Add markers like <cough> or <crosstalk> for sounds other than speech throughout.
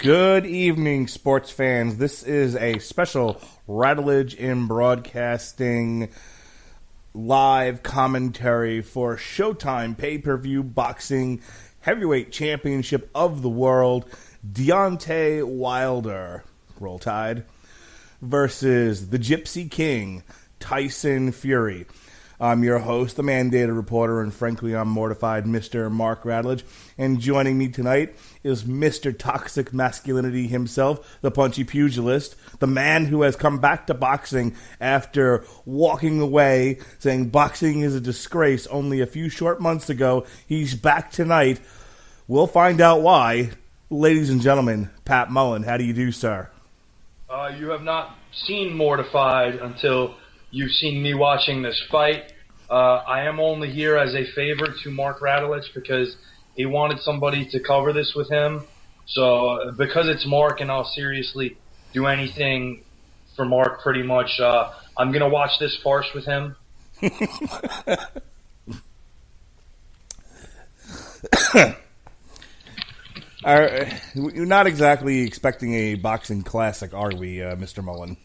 Good evening, sports fans. This is a special Rattledge in Broadcasting live commentary for Showtime pay per view boxing heavyweight championship of the world. Deontay Wilder, Roll Tide, versus the Gypsy King, Tyson Fury. I'm your host, the mandated reporter, and frankly, I'm mortified, Mr. Mark Radulich. And joining me tonight is Mr. Toxic Masculinity himself, the punchy pugilist, the man who has come back to boxing after walking away saying boxing is a disgrace only a few short months ago. He's back tonight. We'll find out why. Ladies and gentlemen, Pat Mullin, how do you do, sir? Uh, you have not seen Mortified until you've seen me watching this fight. Uh, I am only here as a favor to Mark Radulich because he wanted somebody to cover this with him. So because it's Mark and I'll seriously do anything for Mark pretty much, uh, I'm going to watch this farce with him. <coughs> Are, you're not exactly expecting a boxing classic, are we, uh, Mr. Mullin?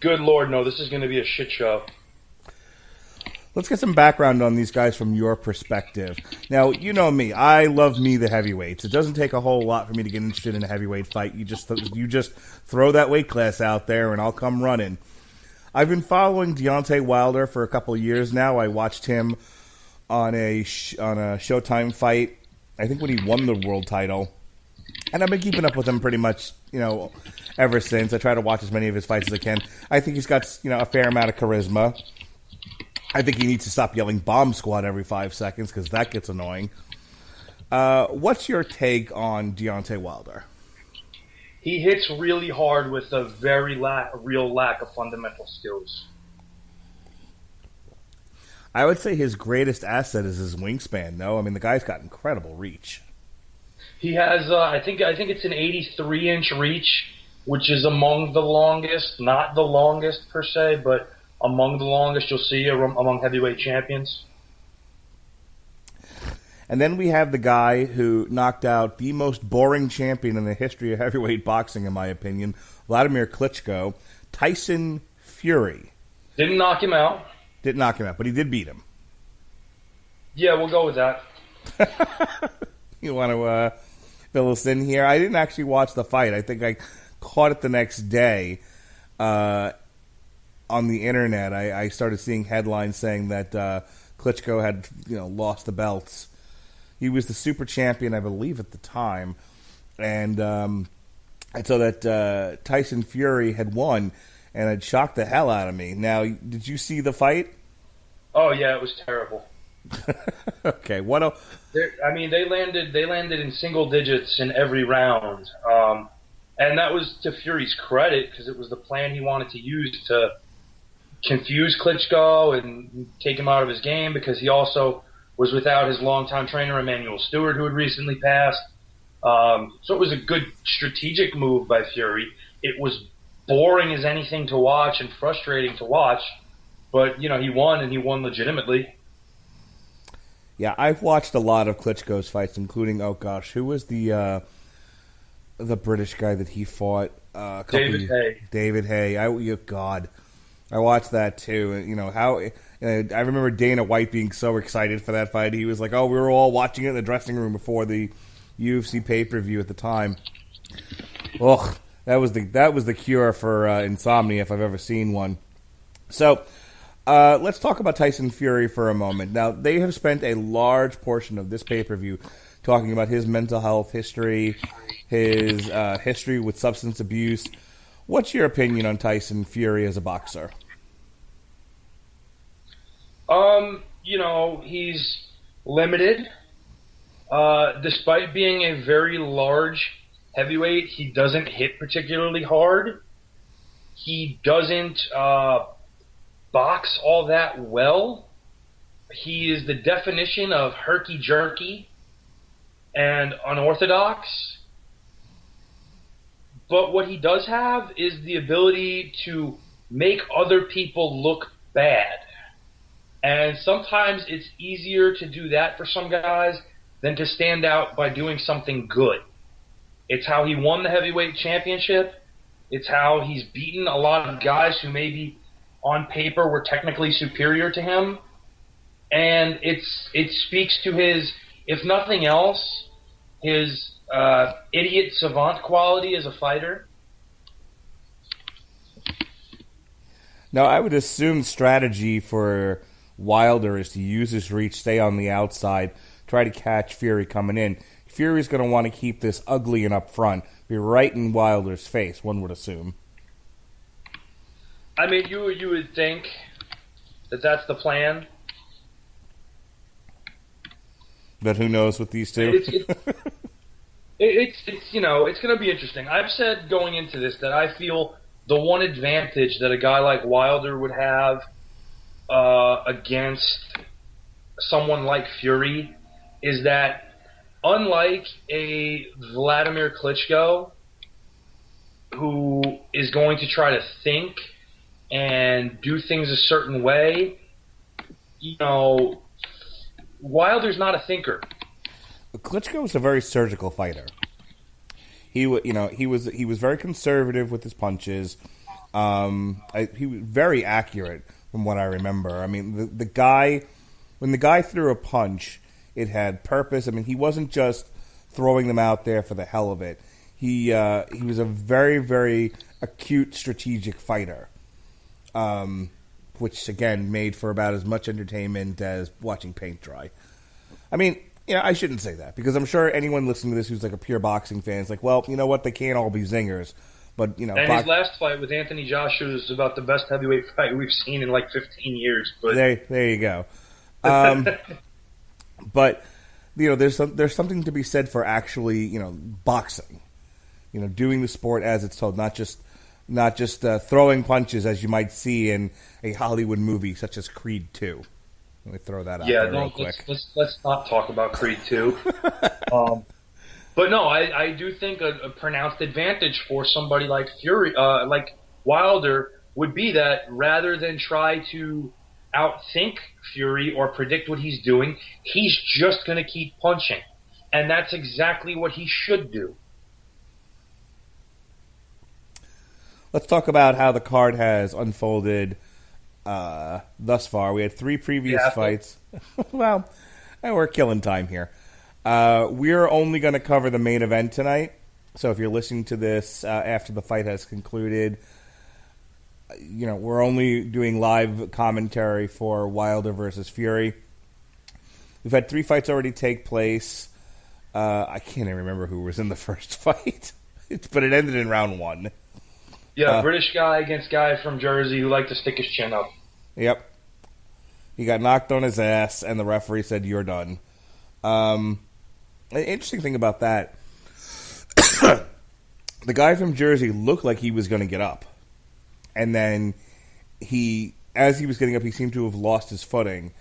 Good lord, no! This is going to be a shit show. Let's get some background on these guys from your perspective. Now, you know me; I love me the heavyweights. It doesn't take a whole lot for me to get interested in a heavyweight fight. You just you just throw that weight class out there, and I'll come running. I've been following Deontay Wilder for a couple years now. I watched him on a on a Showtime fight. I think when he won the world title, and I've been keeping up with him pretty much, you know, ever since. I try to watch as many of his fights as I can. I think he's got you know a fair amount of charisma. I think he needs to stop yelling "bomb squad" every five seconds because that gets annoying. Uh, what's your take on Deontay Wilder? He hits really hard with a very la- real lack of fundamental skills. I would say his greatest asset is his wingspan. No, I mean the guy's got incredible reach. He has, uh, I think, I think it's an 83 inch reach, which is among the longest, not the longest per se, but among the longest you'll see among heavyweight champions. And then we have the guy who knocked out the most boring champion in the history of heavyweight boxing, in my opinion, Vladimir Klitschko, Tyson Fury. Didn't knock him out. Didn't knock him out, but he did beat him. Yeah, we'll go with that. <laughs> you want to uh, fill us in here? I didn't actually watch the fight. I think I caught it the next day. Uh, on the internet, I, I, started seeing headlines saying that uh, Klitschko had you know lost the belts. He was the super champion, I believe, at the time, and um, I that uh, Tyson Fury had won, and it shocked the hell out of me. Now, did you see the fight? Oh yeah, it was terrible. <laughs> okay, I mean, they landed they landed in single digits in every round, um, and that was to Fury's credit because it was the plan he wanted to use to confuse Klitschko and take him out of his game because he also was without his longtime trainer Emanuel Steward, who had recently passed. Um, so it was a good strategic move by Fury. It was boring as anything to watch and frustrating to watch, but you know he won and he won legitimately. Yeah, I've watched a lot of Klitschko's fights, including oh gosh, who was the uh, the British guy that he fought? Uh, David years, Haye. David Haye. I, oh, God, I watched that too. You know how you know, I remember Dana White being so excited for that fight. He was like, "Oh, we were all watching it in the dressing room before the UFC pay per view at the time." Ugh, that was the that was the cure for uh, insomnia if I've ever seen one. So. Uh, let's talk about Tyson Fury for a moment. Now, they have spent a large portion of this pay per view talking about his mental health history, his uh, history with substance abuse, What's your opinion on Tyson Fury as a boxer? Um, you know, he's limited. Uh, despite being a very large heavyweight, he doesn't hit particularly hard. He doesn't uh, box all that well. He is the definition of herky jerky and unorthodox. But what he does have is the ability to make other people look bad. And sometimes it's easier to do that for some guys than to stand out by doing something good. It's how he won the heavyweight championship. It's how he's beaten a lot of guys who maybe on paper were technically superior to him. And it's it speaks to his, if nothing else, his uh, idiot savant quality as a fighter. Now, I would assume strategy for Wilder is to use his reach, stay on the outside, try to catch Fury coming in. Fury's going to want to keep this ugly and up front, be right in Wilder's face. One would assume. I mean, you you would think that that's the plan. But who knows with these two? It's, it's, <laughs> it's, it's you know it's going to be interesting. I've said going into this that I feel the one advantage that a guy like Wilder would have uh, against someone like Fury is that unlike a Vladimir Klitschko who is going to try to think and do things a certain way, you know, Wilder's not a thinker. Klitschko was a very surgical fighter. He, you know, he was he was very conservative with his punches. Um, I, he was very accurate from what I remember. I mean, the the guy when the guy threw a punch, it had purpose. I mean, he wasn't just throwing them out there for the hell of it. He uh, he was a very very acute strategic fighter, um, which again made for about as much entertainment as watching paint dry. I mean, you know, I shouldn't say that because I'm sure anyone listening to this who's like a pure boxing fan is like, well, you know what? They can't all be zingers. But you know, and his last fight with Anthony Joshua is about the best heavyweight fight we've seen in like 15 years. But there, there you go. Um, <laughs> but you know, there's some, there's something to be said for actually, you know, boxing. You know, doing the sport as it's told, not just not just uh, throwing punches as you might see in a Hollywood movie such as Creed Two. Let me throw that out yeah, there real quick. Let's, let's, let's not talk about Creed Two. <laughs> um, but no, I, I do think a, a pronounced advantage for somebody like Fury, uh, like Wilder, would be that rather than try to outthink Fury or predict what he's doing, he's just going to keep punching, and that's exactly what he should do. Let's talk about how the card has unfolded uh, thus far. We had three previous Yeah. fights. <laughs> well, eh, we're killing time here. Uh, we're only going to cover the main event tonight. So if you're listening to this uh, after the fight has concluded, you know we're only doing live commentary for Wilder versus Fury. We've had three fights already take place. Uh, I can't even remember who was in the <laughs> first fight, but it ended in round one. Yeah, Uh, British guy against guy from Jersey who liked to stick his chin up. Yep. He got knocked on his ass, and the referee said, "You're done." Um, an interesting thing about that, <coughs> the guy from Jersey looked like he was going to get up, and then he, as he was getting up, he seemed to have lost his footing,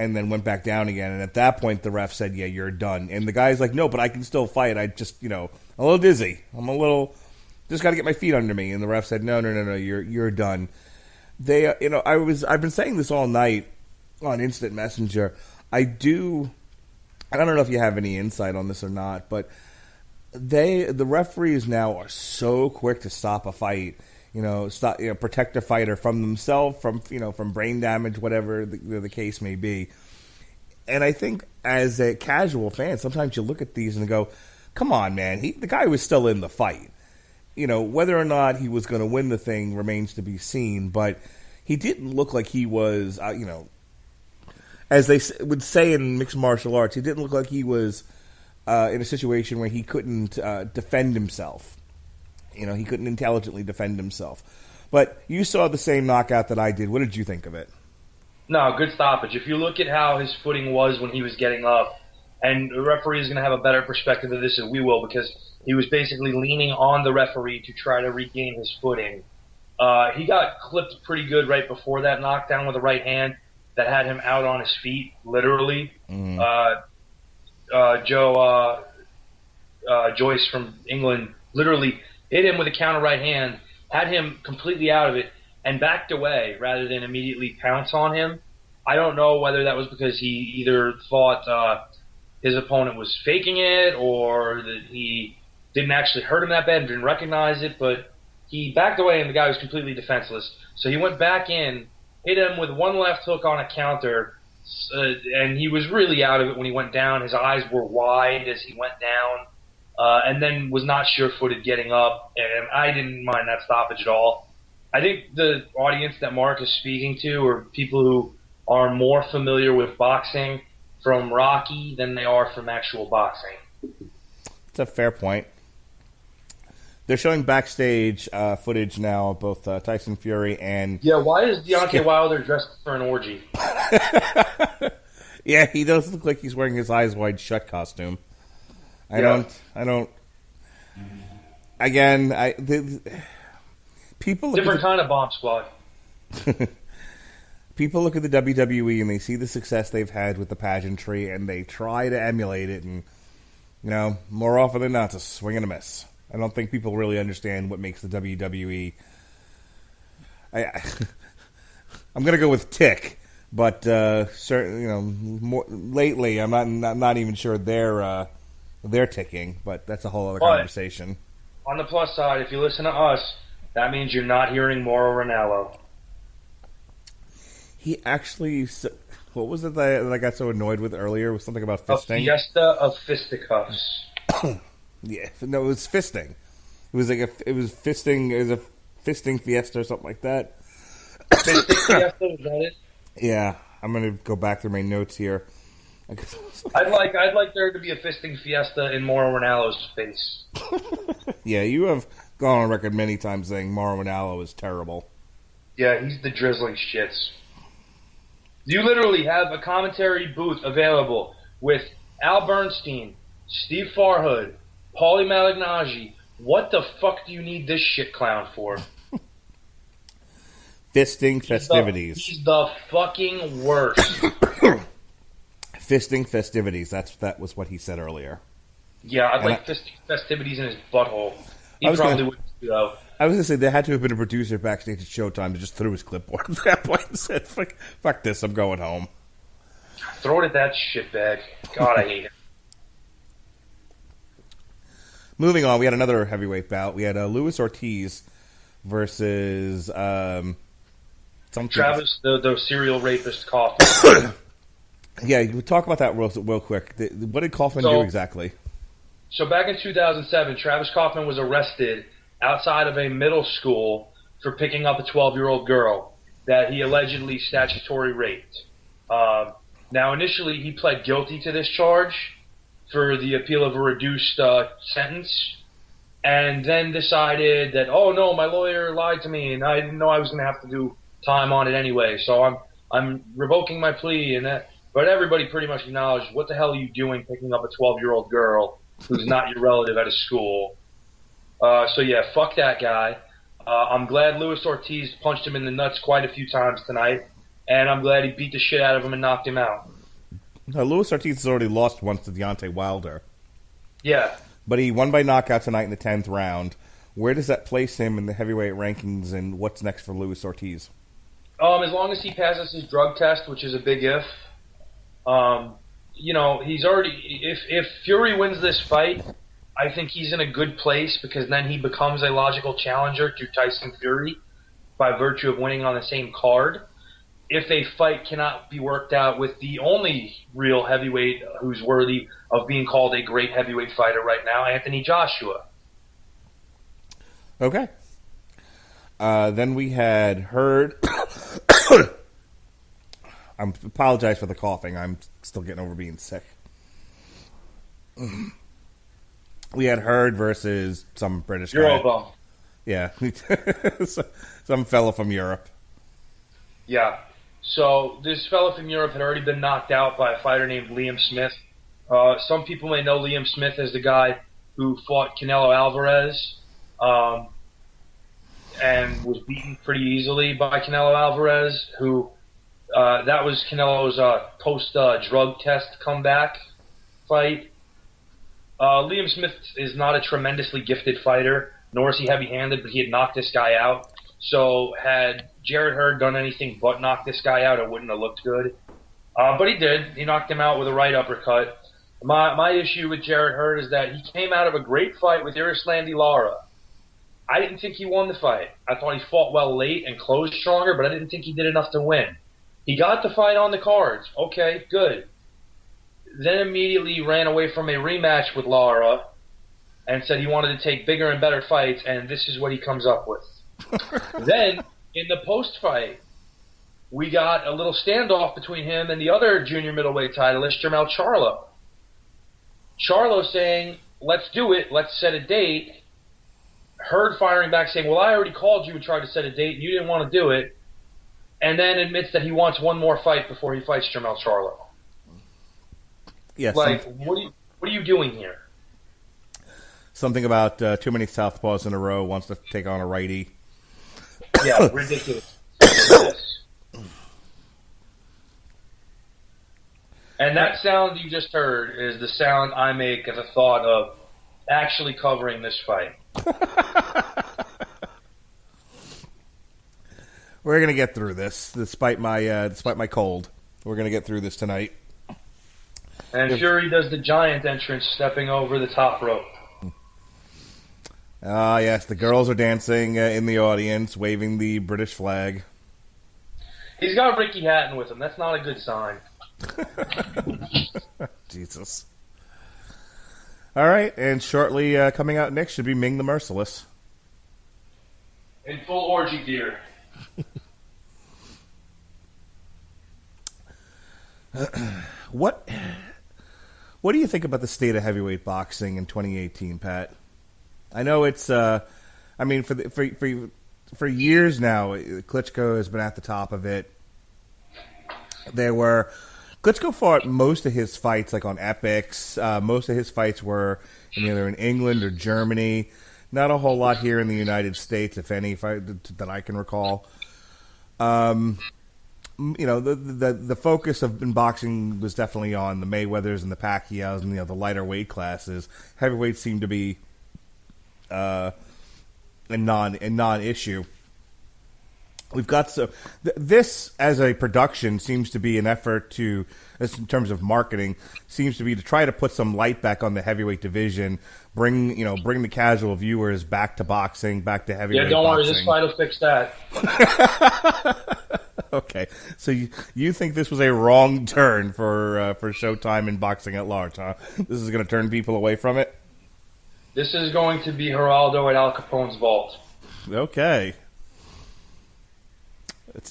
and then went back down again. And at that point, the ref said, "Yeah, you're done." And the guy's like, "No, but I can still fight. I just, you know, a little dizzy. I'm a little, just got to get my feet under me." And the ref said, "No, no, no, no, you're you're done." They, uh, you know, I was, I've been saying this all night on Instant Messenger. I do. I don't know if you have any insight on this or not, but they the referees now are so quick to stop a fight. You know, stop you know protect a fighter from themselves, from you know from brain damage, whatever the, the case may be. And I think as a casual fan, sometimes you look at these and go, "Come on, man! He, the guy was still in the fight." You know, whether or not he was going to win the thing remains to be seen. But he didn't look like he was, uh, you know, as they would say in mixed martial arts, he didn't look like he was uh, in a situation where he couldn't uh, defend himself. You know, he couldn't intelligently defend himself. But you saw the same knockout that I did. What did you think of it? No, good stoppage. If you look at how his footing was when he was getting up, and the referee is going to have a better perspective of this than we will because he was basically leaning on the referee to try to regain his footing. Uh, he got clipped pretty good right before that knockdown with a right hand that had him out on his feet, literally. Uh, uh, Joe uh, uh, Joyce from England literally hit him with a counter right hand, had him completely out of it, and backed away rather than immediately pounce on him. I don't know whether that was because he either thought uh, his opponent was faking it or that he didn't actually hurt him that bad, didn't recognize it, but he backed away and the guy was completely defenseless. So he went back in, hit him with one left hook on a counter, uh, and he was really out of it when he went down. His eyes were wide as he went down, uh, and then was not sure-footed getting up. And I didn't mind that stoppage at all. I think the audience that Mark is speaking to are people who are more familiar with boxing from Rocky than they are from actual boxing. It's a fair point. They're showing backstage uh, footage now of both uh, Tyson Fury and Yeah, why is Deontay Wilder dressed for an orgy? <laughs> yeah, he does look like he's wearing his eyes wide shut costume. I Yeah. don't. I don't. Again, I the, people look Different at kind of bomb squad. <laughs> people look at the WWE and they see the success they've had with the pageantry and they try to emulate it and you know more often than not it's a swing and a miss. I don't think people really understand what makes the WWE. I, <laughs> I'm gonna go with tick, but uh, certain you know more lately I'm not not, not even sure they're uh, they're ticking, but that's a whole other But- conversation. On the plus side, if you listen to us, that means you're not hearing Mauro Ranallo. He actually, what was it that I, that I got so annoyed with earlier? It was something about fisting? A fisting. fiesta of fisticuffs. <coughs> Yeah, no, it was fisting. It was like a, it was fisting, it was a fisting fiesta or something like that. Fisting fiesta, is that it? Yeah, I'm gonna go back through my notes here. I'd like I'd like there to be a fisting fiesta in Mauro Ranallo's face. <laughs> yeah, you have gone on record many times saying Mauro Ranallo is terrible. Yeah, he's the drizzling shits. You literally have a commentary booth available with Al Bernstein, Steve Farhood, Paulie Malignaggi. What the fuck do you need this shit clown for? <laughs> Fisting He's the- festivities. He's the fucking worst. <coughs> Fisting festivities. That's that was what he said earlier. Yeah, I'd And like I- fist- festivities in his butthole. He probably would though. I was gonna say there had to have been a producer backstage at Showtime that just threw his clipboard <laughs> at that point and said, "Fuck, fuck this, I'm going home." Throw it at that shitbag. God, I hate him. Moving on, we had another heavyweight bout. We had uh, Luis Ortiz versus um, something. Travis, the, the serial rapist Kauffman. <coughs> Yeah, you talk about that real, real quick. What did Kauffman So- do exactly? So back in 2007, Travis Kauffman was arrested outside of a middle school for picking up a 12-year-old girl that he allegedly statutory raped. Um, now, initially, he pled guilty to this charge for the appeal of a reduced uh, sentence, and then decided that, oh no, my lawyer lied to me, and I didn't know I was going to have to do time on it anyway, so I'm I'm revoking my plea. And that, but everybody pretty much acknowledged, what the hell are you doing picking up a 12-year-old girl? who's not your relative at a school. Uh, so yeah, fuck that guy. Uh, I'm glad Luis Ortiz punched him in the nuts quite a few times tonight, and I'm glad he beat the shit out of him and knocked him out. Uh, Luis Ortiz has already lost once to Deontay Wilder, Yeah, but he won by knockout tonight in the tenth round. Where does that place him in the heavyweight rankings, and what's next for Luis Ortiz? um, as long as he passes his drug test, which is a big if. Um, you know, he's already. If if Fury wins this fight, I think he's in a good place because then he becomes a logical challenger to Tyson Fury by virtue of winning on the same card. If a fight cannot be worked out with the only real heavyweight who's worthy of being called a great heavyweight fighter right now, Anthony Joshua. Okay. Uh, then we had Hurd. <coughs> I apologize for the coughing. I'm still getting over being sick. We had Hurd versus some British guy. Eurobum. Yeah, <laughs> some fella from Europe. Yeah. So this fellow from Europe had already been knocked out by a fighter named Liam Smith. Uh, some people may know Liam Smith as the guy who fought Canelo Alvarez, um, and was beaten pretty easily by Canelo Alvarez. Who uh, that was Canelo's uh, post uh, drug test comeback fight. Uh, Liam Smith is not a tremendously gifted fighter, nor is he heavy-handed, but he had knocked this guy out. So had Jarrett Hurd done anything but knock this guy out, it wouldn't have looked good. Uh, but he did. He knocked him out with a right uppercut. My my issue with Jarrett Hurd is that he came out of a great fight with Erislandy Lara. I didn't think he won the fight. I thought he fought well late and closed stronger, but I didn't think he did enough to win. He got the fight on the cards. Okay, good. Then immediately ran away from a rematch with Lara and said he wanted to take bigger and better fights, and this is what he comes up with. <laughs> then in the post fight, we got a little standoff between him and the other junior middleweight titleist, Jermell Charlo. Charlo saying, "Let's do it. Let's set a date." Hurd firing back saying, "Well, I already called you and tried to set a date, and you didn't want to do it." And then admits that he wants one more fight before he fights Jermell Charlo. Yes, Like, what are you, what are you doing here? something about uh, too many southpaws in a row. Wants to take on a righty. Yeah, ridiculous. Ridiculous. And that sound you just heard is the sound I make at the thought of actually covering this fight. <laughs> We're gonna get through this, despite my uh, despite my cold. We're gonna get through this tonight. And Fury does the giant entrance, stepping over the top rope. Ah, yes, the girls are dancing uh, in the audience, waving the British flag. He's got Ricky Hatton with him. That's not a good sign. <laughs> Jesus. All right, and shortly uh, coming out next should be Ming the Merciless. In full orgy gear. <laughs> What What do you think about the state of heavyweight boxing in 2018, Pat? I know it's. Uh, I mean, for the, for for for years now, Klitschko has been at the top of it. There were Klitschko fought most of his fights like on Epix. Uh, most of his fights were either in England or Germany. Not a whole lot here in the United States, if any, if I, that I can recall. Um, you know, the, the the focus of in boxing was definitely on the Mayweathers and the Pacquiaos and you know the lighter weight classes. Heavyweight seemed to be uh, a non a non issue. We've got so th- this as a production seems to be an effort to, in terms of marketing, seems to be to try to put some light back on the heavyweight division, bring you know bring the casual viewers back to boxing, back to heavyweight. Yeah, don't worry. This fight will fix that. <laughs> Okay, so you, you think this was a wrong turn for uh, for Showtime and boxing at large, huh? This is going to turn people away from it. This is going to be Geraldo at Al Capone's vault. Okay,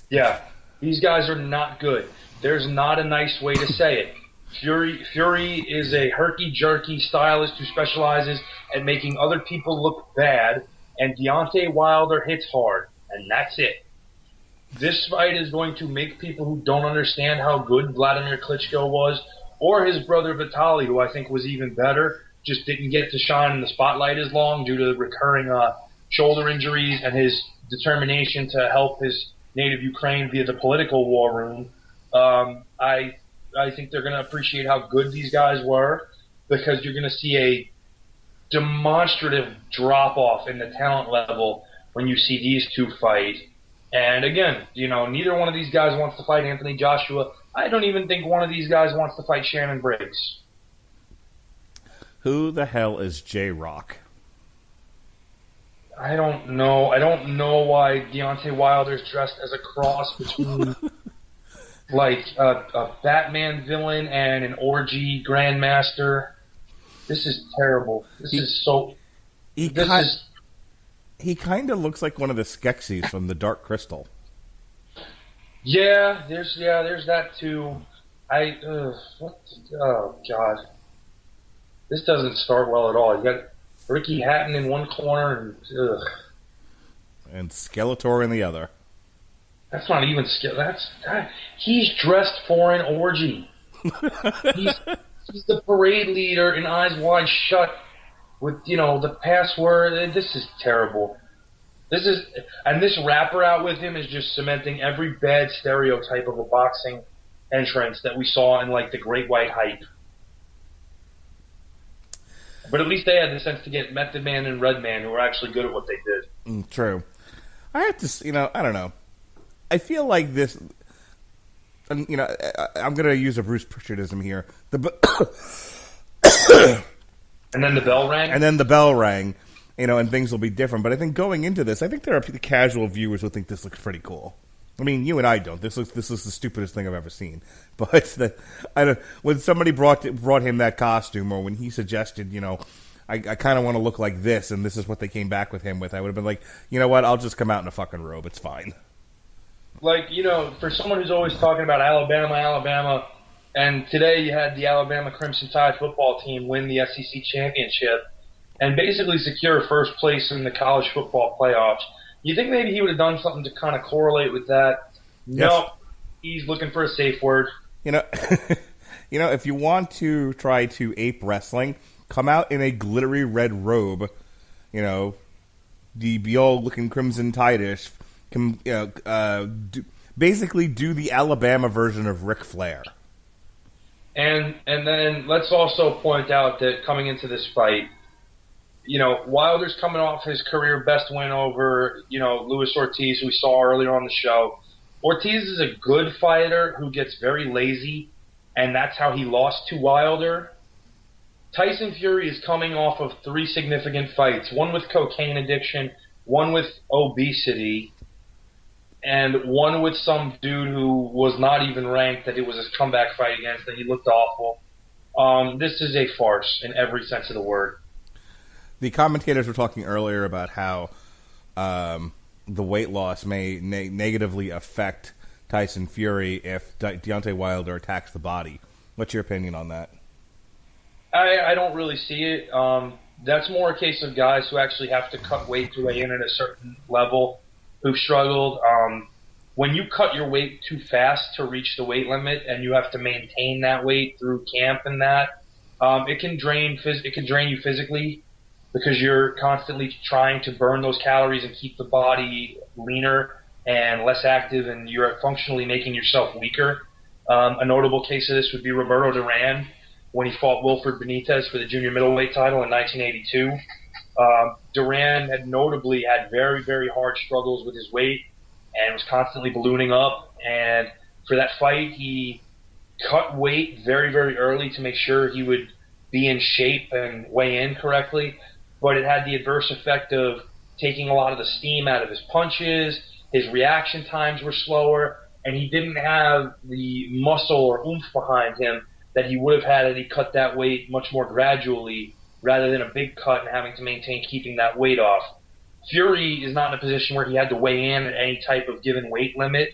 Yeah, these guys are not good. There's not a nice way to say it. Fury Fury is a herky jerky stylist who specializes at making other people look bad, and Deontay Wilder hits hard, and that's it. This fight is going to make people who don't understand how good Vladimir Klitschko was, or his brother Vitaly, who I think was even better, just didn't get to shine in the spotlight as long due to recurring uh, shoulder injuries and his determination to help his native Ukraine via the political war room. Um, I I think they're going to appreciate how good these guys were because you're going to see a demonstrative drop off in the talent level when you see these two fight. And again, you know, neither one of these guys wants to fight Anthony Joshua. I don't even think one of these guys wants to fight Shannon Briggs. Who the hell is Jay Rock? I don't know. I don't know why Deontay Wilder's dressed as a cross between <laughs> like a, a Batman villain and an orgy grandmaster. This is terrible. This He- is so. He This kind is he kind of looks like one of the Skeksis from the Dark Crystal. yeah. There's yeah. There's that too. I ugh, what? Oh God. This doesn't start well at all. You got Ricky Hatton in one corner and ugh. and Skeletor in the other. That's not even skill. That's that, he's dressed for an orgy. <laughs> he's, he's the parade leader in Eyes Wide Shut with you know the password. Eh, this is terrible. This is and this rapper out with him is just cementing every bad stereotype of a boxing entrance that we saw in like the Great White Hype. But at least they had the sense to get Method Man and Redman, who were actually good at what they did. Mm, true. I have to, you know, I don't know. I feel like this, and you know, I, I'm going to use a Bruce Pritchardism here. The, <coughs> and then the bell rang. and then the bell rang, you know, and things will be different. But I think going into this, I think there are the casual viewers who think this looks pretty cool. I mean, you and I don't. This looks this is the stupidest thing I've ever seen. <laughs> But the, I don't, when somebody brought brought him that costume, or when he suggested, you know, I, I kind of want to look like this, and this is what they came back with him with, I would have been like, you know what, I'll just come out in a fucking robe. It's fine. like you know, for someone who's always talking about Alabama, Alabama, and today you had the Alabama Crimson Tide football team win the SEC championship and basically secure first place in the college football playoffs. You think maybe he would have done something to kind of correlate with that? Yes. No, he's looking for a safe word. You know, <laughs> you know, if you want to try to ape wrestling, come out in a glittery red robe. You know, the old looking crimson tide-ish. Can you know, uh, do, basically do the Alabama version of Ric Flair. And and then let's also point out that coming into this fight, you know, Wilder's coming off his career best win over, you know, Luis Ortiz, who we saw earlier on the show. Ortiz is a good fighter who gets very lazy, and that's how he lost to Wilder. Tyson Fury is coming off of three significant fights one with cocaine addiction, one with obesity, and one with some dude who was not even ranked that it was his comeback fight against, that he looked awful. Um, this is a farce in every sense of the word. The commentators were talking earlier about how um, the weight loss may ne- negatively affect Tyson Fury if De- Deontay Wilder attacks the body. What's your opinion on that? I, I don't really see it. Um, that's more a case of guys who actually have to cut weight to weigh in at a certain level who've struggled. Um, when you cut your weight too fast to reach the weight limit and you have to maintain that weight through camp and that, um, it can drain phys- it can drain you physically because you're constantly trying to burn those calories and keep the body leaner and less active, and you're functionally making yourself weaker. Um, a notable case of this would be Roberto Duran when he fought Wilfred Benitez for the junior middleweight title in 1982. Um, Duran had notably had very, very hard struggles with his weight and was constantly ballooning up. And for that fight, he cut weight very, very early to make sure he would be in shape and weigh in correctly. But it had the adverse effect of taking a lot of the steam out of his punches. His reaction times were slower, and he didn't have the muscle or oomph behind him that he would have had had he cut that weight much more gradually rather than a big cut and having to maintain keeping that weight off. Fury is not in a position where he had to weigh in at any type of given weight limit,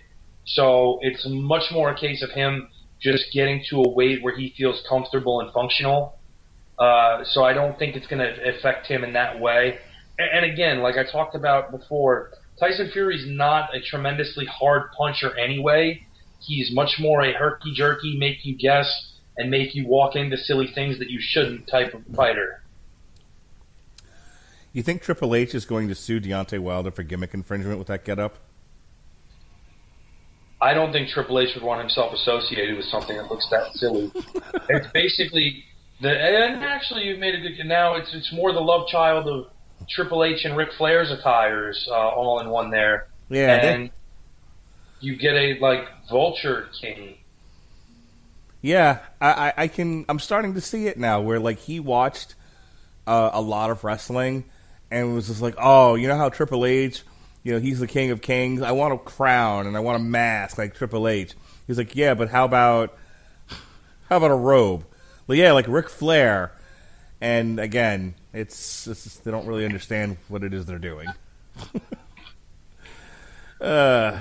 so it's much more a case of him just getting to a weight where he feels comfortable and functional. Uh, so I don't think it's going to affect him in that way. And, and again, like I talked about before, Tyson Fury's not a tremendously hard puncher anyway. He's much more a herky jerky, make you guess and make you walk into silly things that you shouldn't type of fighter. You think Triple H is going to sue Deontay Wilder for gimmick infringement with that getup? I don't think Triple H would want himself associated with something that looks that silly. <laughs> it's basically the and actually you've made a good now it's it's more the love child of Triple H and Ric Flair's attires uh, all in one there. Yeah, and they- you get a like Vulture King. Yeah, I, I, I can. I'm starting to see it now, where like he watched uh, a lot of wrestling and was just like, oh, you know how Triple H, you know, he's the king of kings. I want a crown and I want a mask like Triple H. He's like, yeah, but how about how about a robe? Well, yeah, like Ric Flair. And again, it's, it's just, they don't really understand what it is they're doing. <laughs> uh,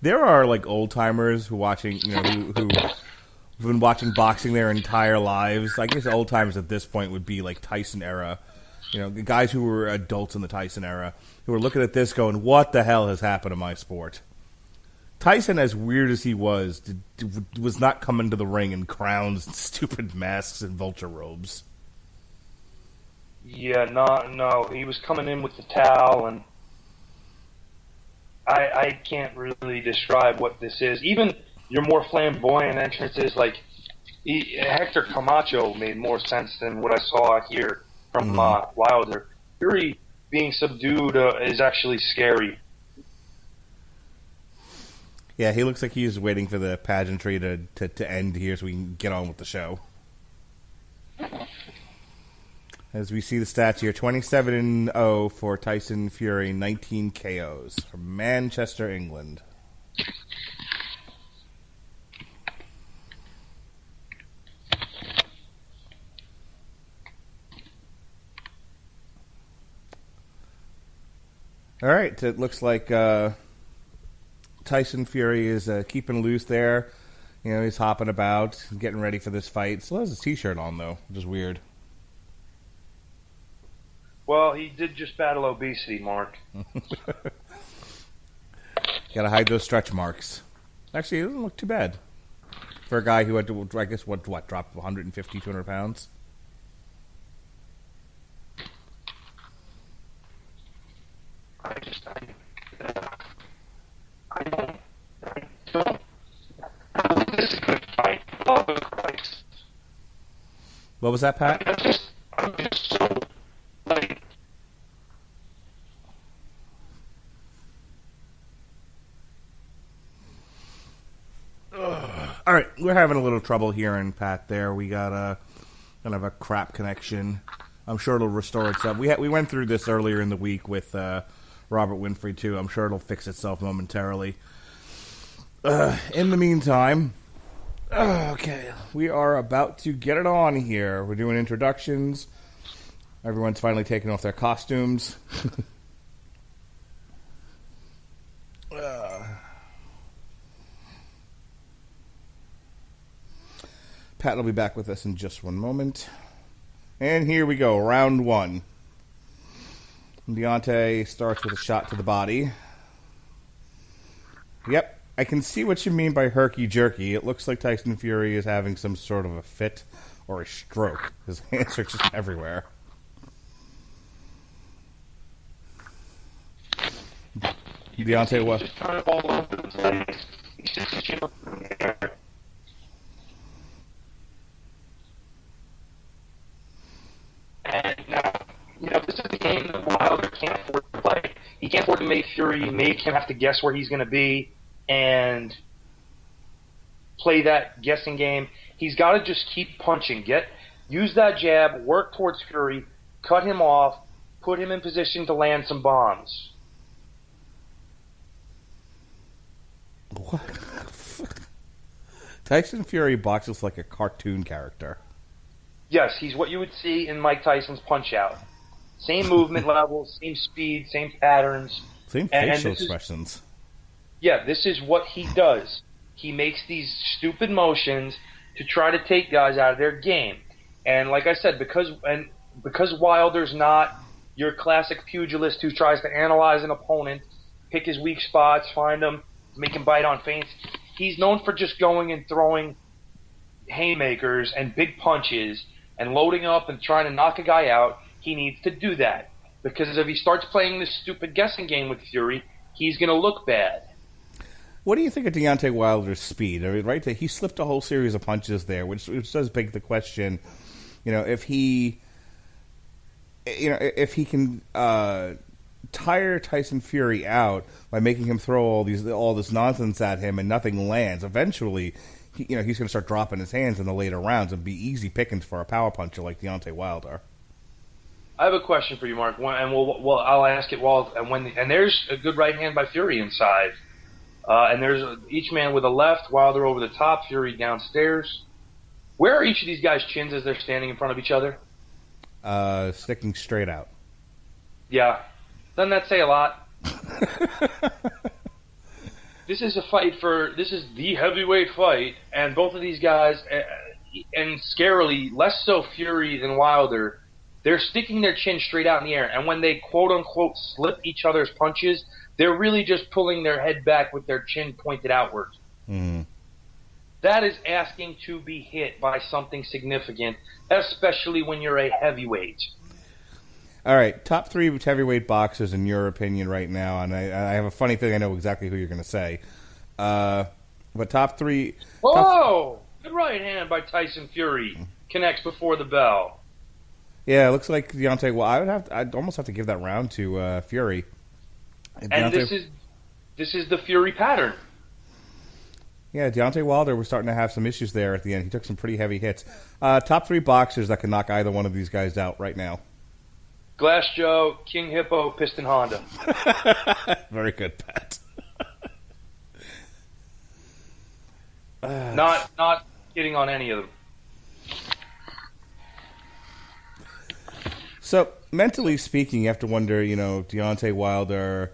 there are like old timers who watching, you know, who, who have been watching boxing their entire lives. I guess old timers at this point would be like Tyson era. You know, the guys who were adults in the Tyson era who were looking at this going, "What the hell has happened to my sport?" Tyson, as weird as he was, did, was not coming to the ring in crowns, and <laughs> stupid masks, and vulture robes. Yeah, no, no, he was coming in with the towel, and I, I can't really describe what this is. Even your more flamboyant entrances, like he, Hector Camacho, made more sense than what I saw here from uh, Wilder. Fury being subdued uh, is actually scary. Yeah, he looks like he's waiting for the pageantry to, to, to end here so we can get on with the show. As we see the stats here, 27 and 0 for Tyson Fury, 19 KOs from Manchester, England. All right, it looks like uh, Tyson Fury is uh, keeping loose there. You know, he's hopping about, getting ready for this fight. Still has his t-shirt on though, which is weird. Well, he did just battle obesity, Mark. <laughs> Got to hide those stretch marks. Actually, it doesn't look too bad for a guy who had to, I guess, what, what, drop 150, 200 pounds. I just, I, I don't, I. This is good fight. Oh, Christ. What was that, Pat? I'm just, I'm just so, like, All right, we're having a little trouble here, hearing Pat. There, we got a kind of a crap connection. I'm sure it'll restore itself. We ha- we went through this earlier in the week with uh, Robert Winfrey too. I'm sure it'll fix itself momentarily. Uh, in the meantime, uh, okay, we are about to get it on here. We're doing introductions. Everyone's finally taking off their costumes. <laughs> Uh. Pat will be back with us in just one moment. And here we go, round one. Deontay starts with a shot to the body. Yep, I can see what you mean by herky jerky. It looks like Tyson Fury is having some sort of a fit or a stroke. His <laughs> hands are just everywhere. Deontay, what? just trying to all over the place. He's just chilling there. And now, you know, this is the game that Wilder can't afford to play. He can't afford to make Fury make him have to guess where he's going to be and play that guessing game. He's got to just keep punching. Get use that jab, work towards Fury, cut him off, put him in position to land some bombs. What? <laughs> Tyson Fury boxes like a cartoon character. Yes, he's what you would see in Mike Tyson's Punch Out. Same movement <laughs> levels, same speed, same patterns. Same facial this is- expressions. Yeah, this is what he does. He makes these stupid motions to try to take guys out of their game. And like I said, because and because Wilder's not your classic pugilist who tries to analyze an opponent, pick his weak spots, find them, make him bite on feints. He's known for just going and throwing haymakers and big punches and loading up and trying to knock a guy out. He needs to do that because if he starts playing this stupid guessing game with Fury, he's going to look bad. What do you think of Deontay Wilder's speed? I mean, right, he slipped a whole series of punches there, which, which does beg the question. You know, if he, you know, if he can uh, tire Tyson Fury out by making him throw all these all this nonsense at him and nothing lands, eventually, he, you know, he's going to start dropping his hands in the later rounds and be easy pickings for a power puncher like Deontay Wilder. I have a question for you, Mark, One- and we'll, well, I'll ask it while and when and there's a good right hand by Fury inside, uh, and there's a, each man with a left, Wilder over the top, Fury downstairs. Where are each of these guys' chins as they're standing in front of each other? Uh, sticking straight out. Yeah, doesn't that say a lot? <laughs> this is a fight for this is the heavyweight fight, and both of these guys, uh, and scarily less so Fury than Wilder, they're sticking their chin straight out in the air, and when they quote unquote slip each other's punches, they're really just pulling their head back with their chin pointed outward. Mm. That is asking to be hit by something significant, especially when you're a heavyweight. All right, top three heavyweight boxers in your opinion right now, and I, I have a funny feeling I know exactly who you're going to say. Uh, but top three. Top, Whoa! Good right hand by Tyson Fury connects before the bell. Yeah, it looks like Deontay. Well, I would have. To, I'd almost have to give that round to uh, Fury. And Deontay- this is this is the Fury pattern. Yeah, Deontay Wilder was starting to have some issues there at the end. He took some pretty heavy hits. Uh, top three boxers that can knock either one of these guys out right now. Glass Joe, King Hippo, Piston Honda. <laughs> Very good, Pat. <laughs> not not getting on any of them. So mentally speaking, you have to wonder. You know, Deontay Wilder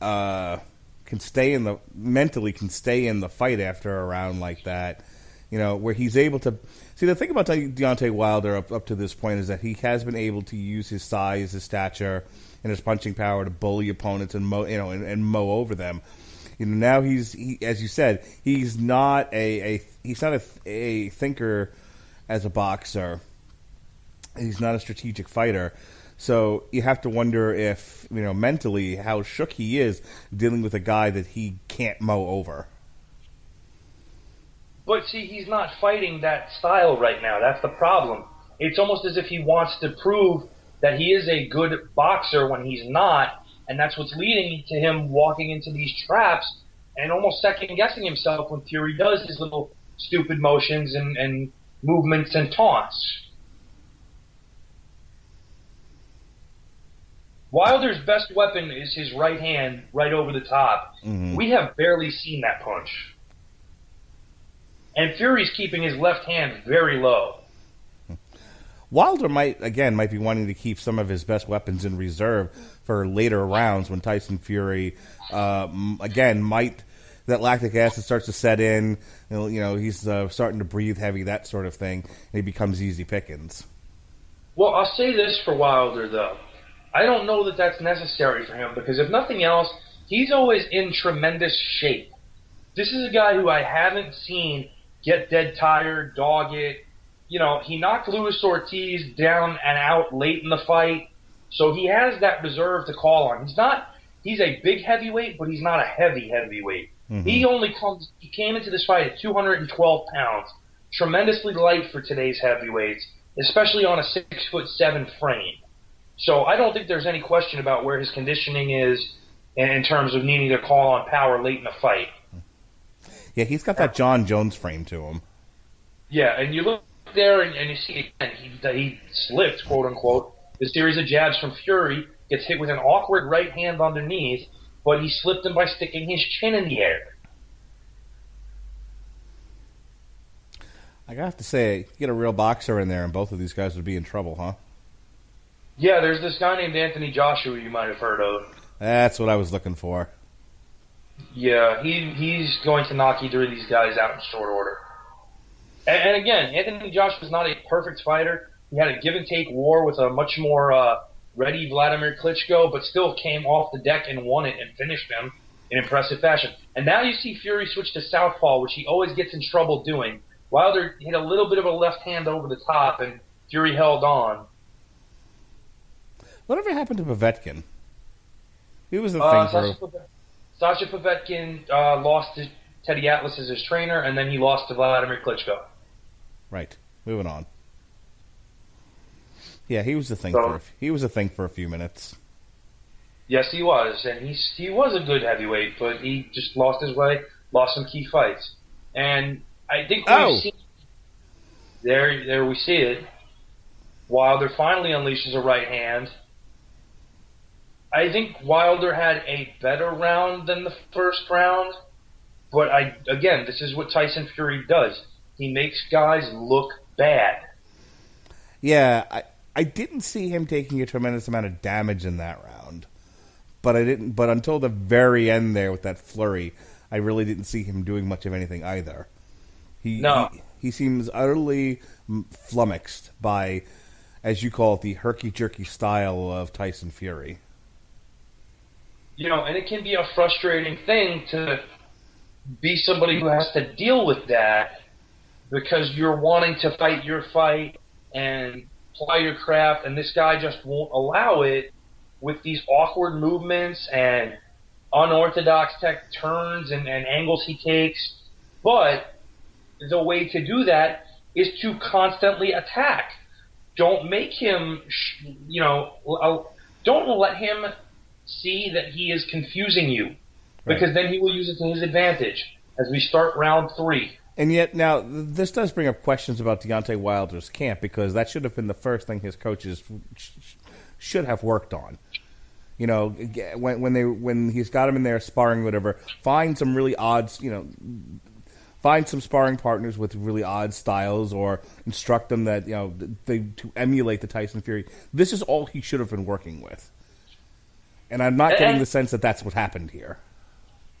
uh, can stay in the mentally can stay in the fight after a round like that. You know, where he's able to see the thing about De- Deontay Wilder up up to this point is that he has been able to use his size, his stature, and his punching power to bully opponents and mow you know and, and mow over them. You know, now he's he, as you said, he's not a, a he's not a, a thinker as a boxer. He's not a strategic fighter. So you have to wonder if you know mentally how shook he is dealing with a guy that he can't mow over. But see, he's not fighting that style right now. That's the problem. It's almost as if he wants to prove that he is a good boxer when he's not, and that's what's leading to him walking into these traps and almost second guessing himself when Fury does his little stupid motions and, and movements and taunts. Wilder's best weapon is his right hand right over the top. Mhm. We have barely seen that punch. And Fury's keeping his left hand very low. Wilder might again might be wanting to keep some of his best weapons in reserve for later rounds when Tyson Fury uh, again might that lactic acid starts to set in. You know, you know, he's uh, starting to breathe heavy, that sort of thing, and he becomes easy pickings. Well, I'll say this for Wilder, though. I don't know that that's necessary for him because, if nothing else, he's always in tremendous shape. This is a guy who I haven't seen get dead tired, dog it. You know, he knocked Luis Ortiz down and out late in the fight, so he has that reserve to call on. He's not. He's a big heavyweight, but he's not a heavy heavyweight. Mm-hmm. He only comes. He came into this fight at 212 pounds, tremendously light for today's heavyweights, especially on a six foot seven frame. So I don't think there's any question about where his conditioning is in terms of needing to call on power late in the fight. Yeah, he's got that Jon Jones frame to him. Yeah, and you look there and, and you see again, he, he slipped, quote unquote. The series of jabs from Fury gets hit with an awkward right hand underneath, but he slipped him by sticking his chin in the air. I have to say, get a real boxer in there, and both of these guys would be in trouble, huh? Yeah, there's this guy named Anthony Joshua you might have heard of. That's what I was looking for. Yeah, he he's going to knock either of these guys out in short order. And, and again, Anthony Joshua is not a perfect fighter. He had a give and take war with a much more uh, ready Vladimir Klitschko, but still came off the deck and won it and finished him in impressive fashion. And now you see Fury switch to southpaw, which he always gets in trouble doing. Wilder hit a little bit of a left hand over the top, and Fury held on. Whatever happened to Povetkin? He was the Uh, thing for. Sasha, Pove- Sasha Povetkin uh, lost to Teddy Atlas as his trainer, and then he lost to Vladimir Klitschko. Right. Moving on. Yeah, he was the thing So- for. A, he was a thing for a few minutes. Yes, he was, and he's he was a good heavyweight, but he just lost his way, lost some key fights, and I think we've Oh. seen there. There we see it. Wilder finally unleashes a right hand. I think Wilder had a better round than the first round, but I again, this is what Tyson Fury does. He makes guys look bad. Yeah, I I didn't see him taking a tremendous amount of damage in that round, but I didn't. But until the very end there with that flurry, I really didn't see him doing much of anything either. He No. he, he seems utterly mm, flummoxed by, as you call it, the herky jerky style of Tyson Fury. You know, and it can be a frustrating thing to be somebody who has to deal with that because you're wanting to fight your fight and ply your craft, and this guy just won't allow it with these awkward movements and unorthodox tech turns and, and angles he takes. But the way to do that is to constantly attack. Don't make him, you know, don't let him see that he is confusing you because then he will use it to his advantage. as we start round three. And yet, now this does bring up questions about Deontay Wilder's camp because that should have been the first thing his coaches sh- should have worked on. You know, when when they when he's got him in there sparring, whatever, find some really odd, you know, find some sparring partners with really odd styles, or instruct them that you know they to emulate the Tyson Fury. This is all he should have been working with, and I'm not getting the sense that that's what happened here.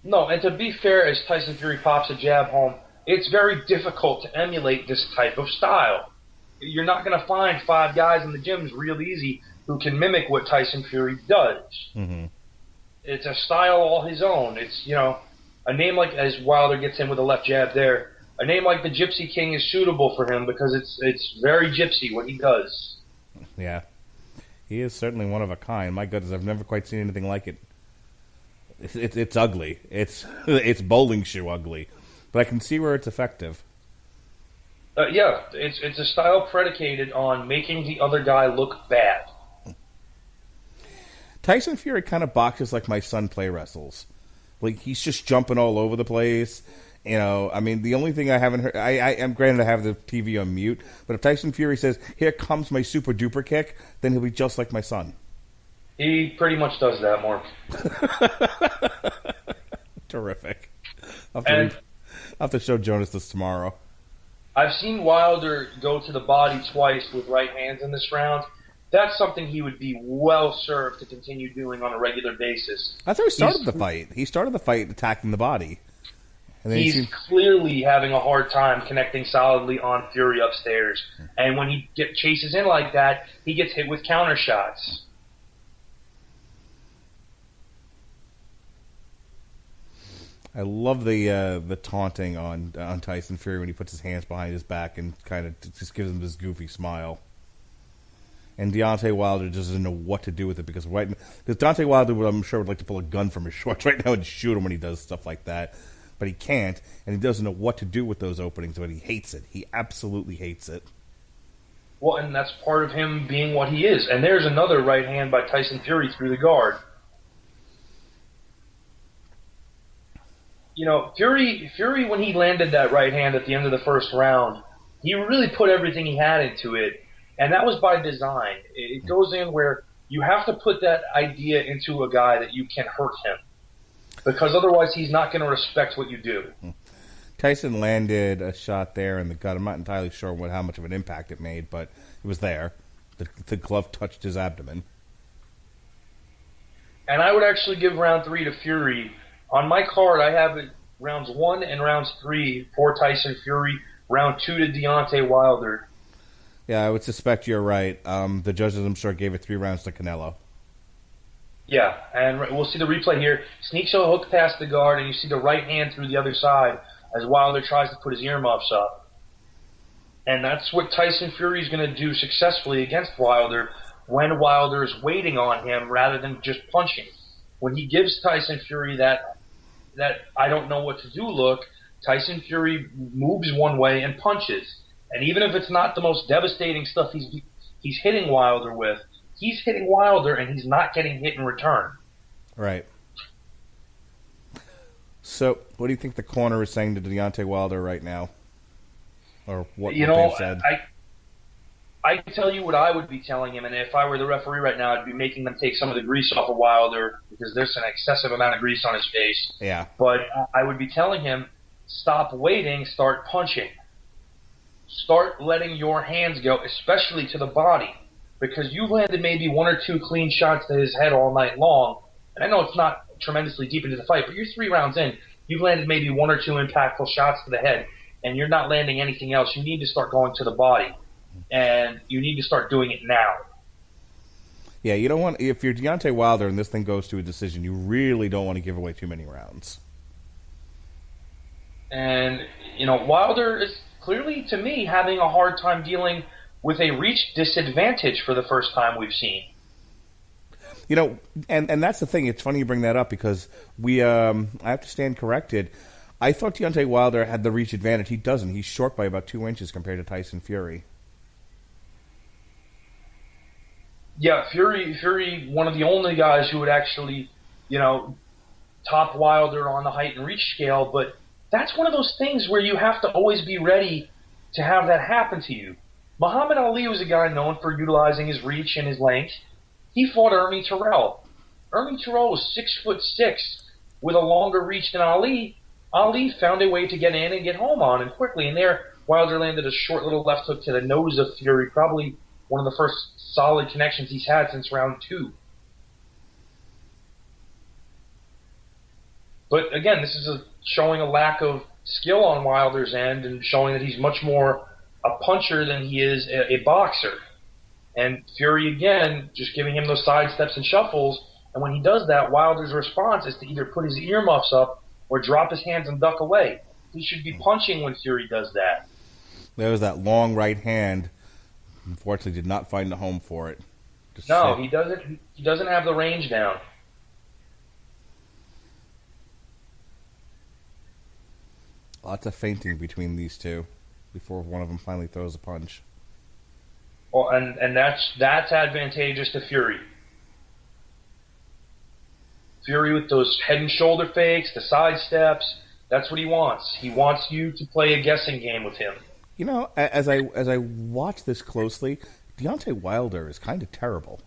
No, and to be fair, as Tyson Fury pops a jab home, it's very difficult to emulate this type of style. You're not going to find five guys in the gyms real easy who can mimic what Tyson Fury does. Mm-hmm. It's a style all his own. It's you know a name like as Wilder gets in with a left jab there. A name like the Gypsy King is suitable for him because it's it's very gypsy what he does. Yeah, he is certainly one of a kind. My goodness, I've never quite seen anything like it. It's it's, it's ugly. It's <laughs> it's bowling shoe ugly, but I can see where it's effective. Uh, yeah, it's it's a style predicated on making the other guy look bad. Tyson Fury kind of boxes like my son play wrestles. Like he's just jumping all over the place. You know, I mean, the only thing I haven't heard, I, I am granted I have the TV on mute, but if Tyson Fury says, "Here comes my super duper kick," then he'll be just like my son. He pretty much does that more. <laughs> Terrific. I'll have, to And- re- I'll have to show Jonas this tomorrow. I've seen Wilder go to the body twice with right hands in this round. That's something he would be well served to continue doing on a regular basis. That's how he started He's- the fight. He started the fight attacking the body, and then he He's clearly having a hard time connecting solidly on Fury upstairs. And when he get chases in like that, he gets hit with counter shots. I love the uh, the taunting on on Tyson Fury when he puts his hands behind his back and kind of just gives him this goofy smile. And Deontay Wilder doesn't know what to do with it because right because Deontay Wilder I'm sure would like to pull a gun from his <laughs> shorts right now and shoot him when he does stuff like that, but he can't and he doesn't know what to do with those openings. But he hates it. He absolutely hates it. Well, and that's part of him being what he is. And there's another right hand by Tyson Fury through the guard. You know, Fury Fury when he landed that right hand at the end of the first round, he really put everything he had into it, and that was by design. It goes in where you have to put that idea into a guy that you can hurt him. Because otherwise he's not going to respect what you do. Tyson landed a shot there in the gut. I'm not entirely sure what how much of an impact it made, but it was there. The, the glove touched his abdomen. And I would actually give round three to Fury. On my card, I have it rounds one and rounds three for Tyson Fury. Round two to Deontay Wilder. Yeah, I would suspect you're right. Um, the judges, I'm sure, gave it three rounds to Canelo. Yeah, and we'll see the replay here. Sneaks a hook past the guard, and you see the right hand through the other side as Wilder tries to put his earmuffs up. And that's what Tyson Fury is going to do successfully against Wilder when Wilder is waiting on him rather than just punching. When he gives Tyson Fury that that I don't know what to do look, Tyson Fury moves one way and punches. And even if it's not the most devastating stuff he's he's hitting Wilder with, he's hitting Wilder and he's not getting hit in return. Right. So, what do you think the corner is saying to Deontay Wilder right now? Or what, you what know, they've said? I I can tell you what I would be telling him, and if I were the referee right now, I'd be making them take some of the grease off of Wilder because there's an excessive amount of grease on his face. yeah. But I would be telling him, stop waiting, start punching. Start letting your hands go, especially to the body, because you've landed maybe one or two clean shots to his head all night long. And I know it's not tremendously deep into the fight, but you're three rounds in. You've landed maybe one or two impactful shots to the head, and you're not landing anything else. You need to start going to the body, and you need to start doing it now. Yeah, you don't want if you're Deontay Wilder and this thing goes to a decision, you really don't want to give away too many rounds. And, you know, Wilder is clearly, to me, having a hard time dealing with a reach disadvantage for the first time we've seen. You know, and and that's the thing. It's funny you bring that up because we um I have to stand corrected. I thought Deontay Wilder had the reach advantage. He doesn't. He's short by about two inches compared to Tyson Fury. Yeah, Fury, Fury, one of the only guys who would actually, you know, top Wilder on the height and reach scale. But that's one of those things where you have to always be ready to have that happen to you. Muhammad Ali was a guy known for utilizing his reach and his length. He fought Ernie Terrell. Ernie Terrell was six foot six with a longer reach than Ali. Ali found a way to get in and get home on him quickly, and there Wilder landed a short little left hook to the nose of Fury, probably one of the first solid connections he's had since round two. But again, this is a, showing a lack of skill on Wilder's end and showing that he's much more a puncher than he is a, a boxer. And Fury again, just giving him those side steps and shuffles. And when he does that, Wilder's response is to either put his earmuffs up or drop his hands and duck away. He should be punching when Fury does that. There was that long right hand. Unfortunately, did not find a home for it. Just no, sit. he doesn't. He doesn't have the range down. Lots of feinting between these two before one of them finally throws a punch. Well, and and that's that's advantageous to Fury. Fury with those head and shoulder fakes, the side steps. That's what he wants. He wants you to play a guessing game with him. You know, as I as I watch this closely, Deontay Wilder is kind of terrible.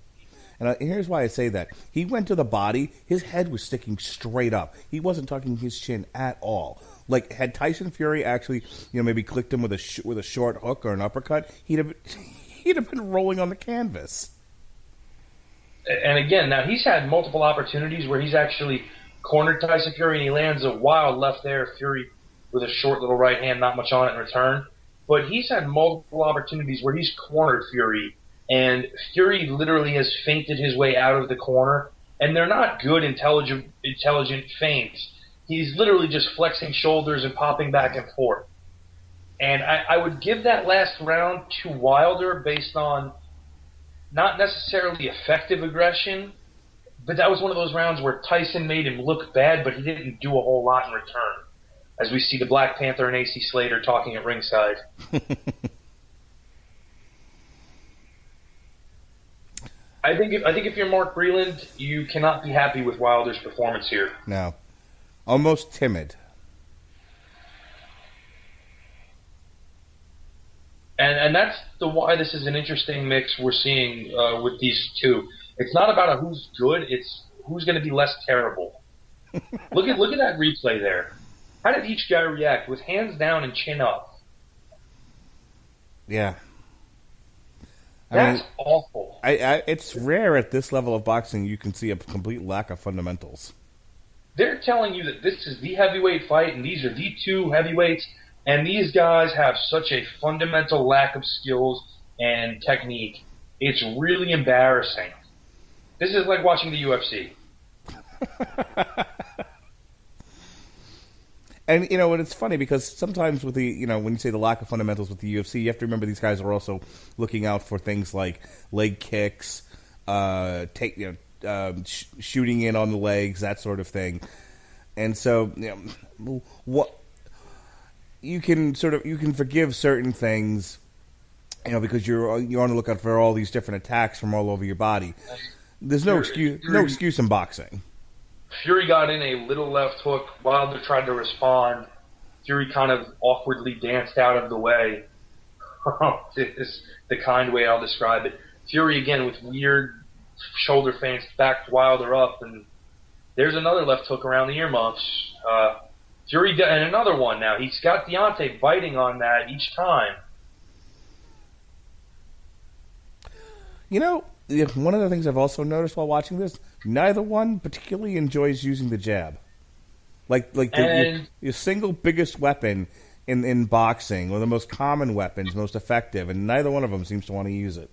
Uh, and here's why I say that. He went to the body, his head was sticking straight up. He wasn't tucking his chin at all. Like had Tyson Fury actually, you know, maybe clicked him with a sh- with a short hook or an uppercut, he'd have <laughs> he'd have been rolling on the canvas. And again, now he's had multiple opportunities where he's actually cornered Tyson Fury and he lands a wild left there. Fury with a short little right hand, not much on it in return. But he's had multiple opportunities where he's cornered Fury, and Fury literally has feinted his way out of the corner. And they're not good, intelligent, intelligent feints he's literally just flexing shoulders and popping back and forth. And I, I would give that last round to Wilder based on not necessarily effective aggression, but that was one of those rounds where Tyson made him look bad, but he didn't do a whole lot in return. As we see the Black Panther and AC Slater talking at ringside. <laughs> I think if, I think if you're Mark Breland, you cannot be happy with Wilder's performance here. No, almost timid. And and that's the why this is an interesting mix we're seeing uh, with these two. It's not about who's good; it's who's going to be less terrible. <laughs> look at look at that replay there. How did each guy react with hands down and chin up? Yeah. I That's mean, awful. I, I, it's rare at this level of boxing you can see a complete lack of fundamentals they're telling you that this is the heavyweight fight and these are the two heavyweights, and these guys have such a fundamental lack of skills and technique. It's really embarrassing. This is like watching the UFC. <laughs> and you know, and it's funny because sometimes with the you know when you say the lack of fundamentals with the UFC, you have to remember these guys are also looking out for things like leg kicks, uh, take you know um, sh- shooting in on the legs, that sort of thing. And so, you know, what you can sort of you can forgive certain things, you know, because you're you're on the lookout for all these different attacks from all over your body. There's no excuse no excuse in boxing. Fury got in a little left hook. Wilder tried to respond. Fury kind of awkwardly danced out of the way. <laughs> this the kind way I'll describe it. Fury again with weird shoulder feints backed Wilder up, and there's another left hook around the earmuffs. Uh, Fury and another one now. He's got Deontay biting on that each time. You know, one of the things I've also noticed while watching this, neither one particularly enjoys using the jab. Like, like the, your, your single biggest weapon in in boxing, or the most common weapons, most effective, and neither one of them seems to want to use it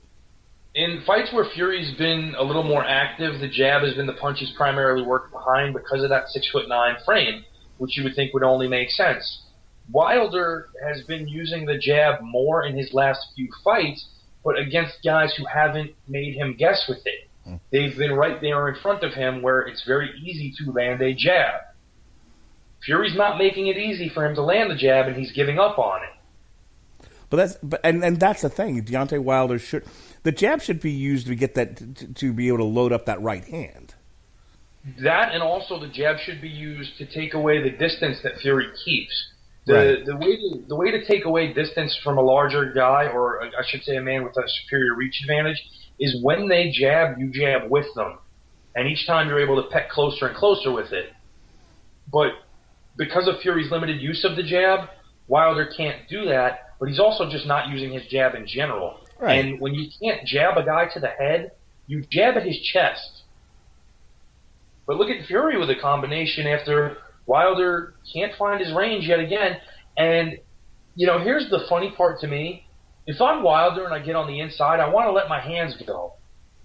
in fights where Fury's been a little more active, the jab has been the punch he's primarily worked behind because of that six foot nine frame, which you would think would only make sense. Wilder has been using the jab more in his last few fights, but against guys who haven't made him guess with it. Hmm. They've been right there in front of him where it's very easy to land a jab. Fury's not making it easy for him to land the jab, and he's giving up on it. But that's but and, and that's the thing. Deontay Wilder should the jab should be used to get that to, to be able to load up that right hand. that and also the jab should be used to take away the distance that Fury keeps. The Right. the way to the way to take away distance from a larger guy, or uh, I should say a man with a superior reach advantage, is when they jab, you jab with them, and each time you're able to peck closer and closer with it. But because of Fury's limited use of the jab, Wilder can't do that. But he's also just not using his jab in general. Right. And when you can't jab a guy to the head, you jab at his chest. But look at Fury with a combination after Wilder can't find his range yet again. And, you know, here's the funny part to me. If I'm Wilder and I get on the inside, I want to let my hands go.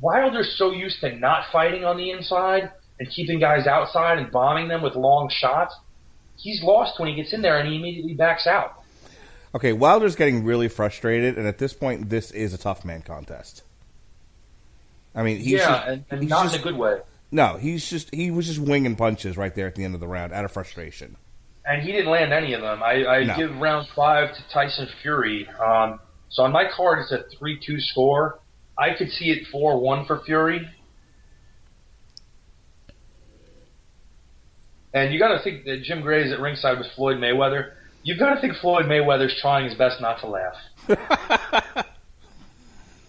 Wilder's so used to not fighting on the inside and keeping guys outside and bombing them with long shots. He's lost when he gets in there and he immediately backs out. Okay, Wilder's getting really frustrated, and at this point, this is a tough man contest. I mean, he's yeah, just, and, and not just- in a good way. no, he's just he was just winging punches right there at the end of the round out of frustration. and he didn't land any of them. I, I No. give round five to Tyson Fury. Um, so on my card, it's a three-two score. I could see it four-one for Fury. And you got to think that Jim Gray is at ringside with Floyd Mayweather. You've got to think Floyd Mayweather's trying his best not to laugh. <laughs>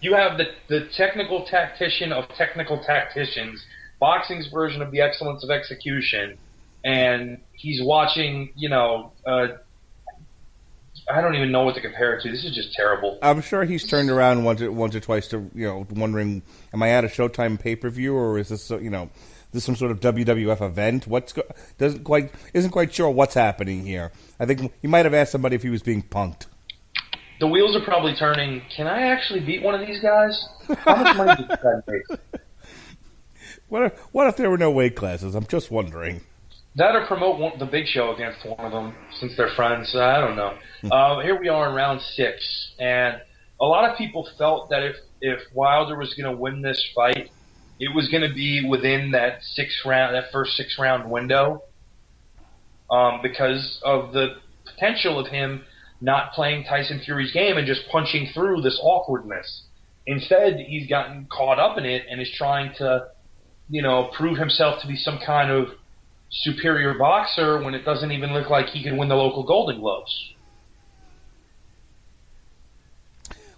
you have the the technical tactician of technical tacticians, boxing's version of the excellence of execution, and he's watching. You know, uh, I don't even know what to compare it to. This is just terrible. I'm sure he's turned around once or, once or twice to you know wondering, am I at a Showtime pay per view or is this you know this some sort of WWF event? What's go- doesn't quite isn't quite sure what's happening here. I think he might have asked somebody if he was being punked. The wheels are probably turning. Can I actually beat one of these guys? How much money does this guy make? <laughs> What if, what if there were no weight classes? I'm just wondering. That or promote one, the Big Show against one of them since they're friends. I don't know. uh, here we are in round six, and a lot of people felt that if if Wilder was going to win this fight, it was going to be within that six round, that first six round window, um, because of the potential of him not playing Tyson Fury's game and just punching through this awkwardness. Instead, he's gotten caught up in it and is trying to, you know, prove himself to be some kind of superior boxer when it doesn't even look like he can win the local Golden Gloves.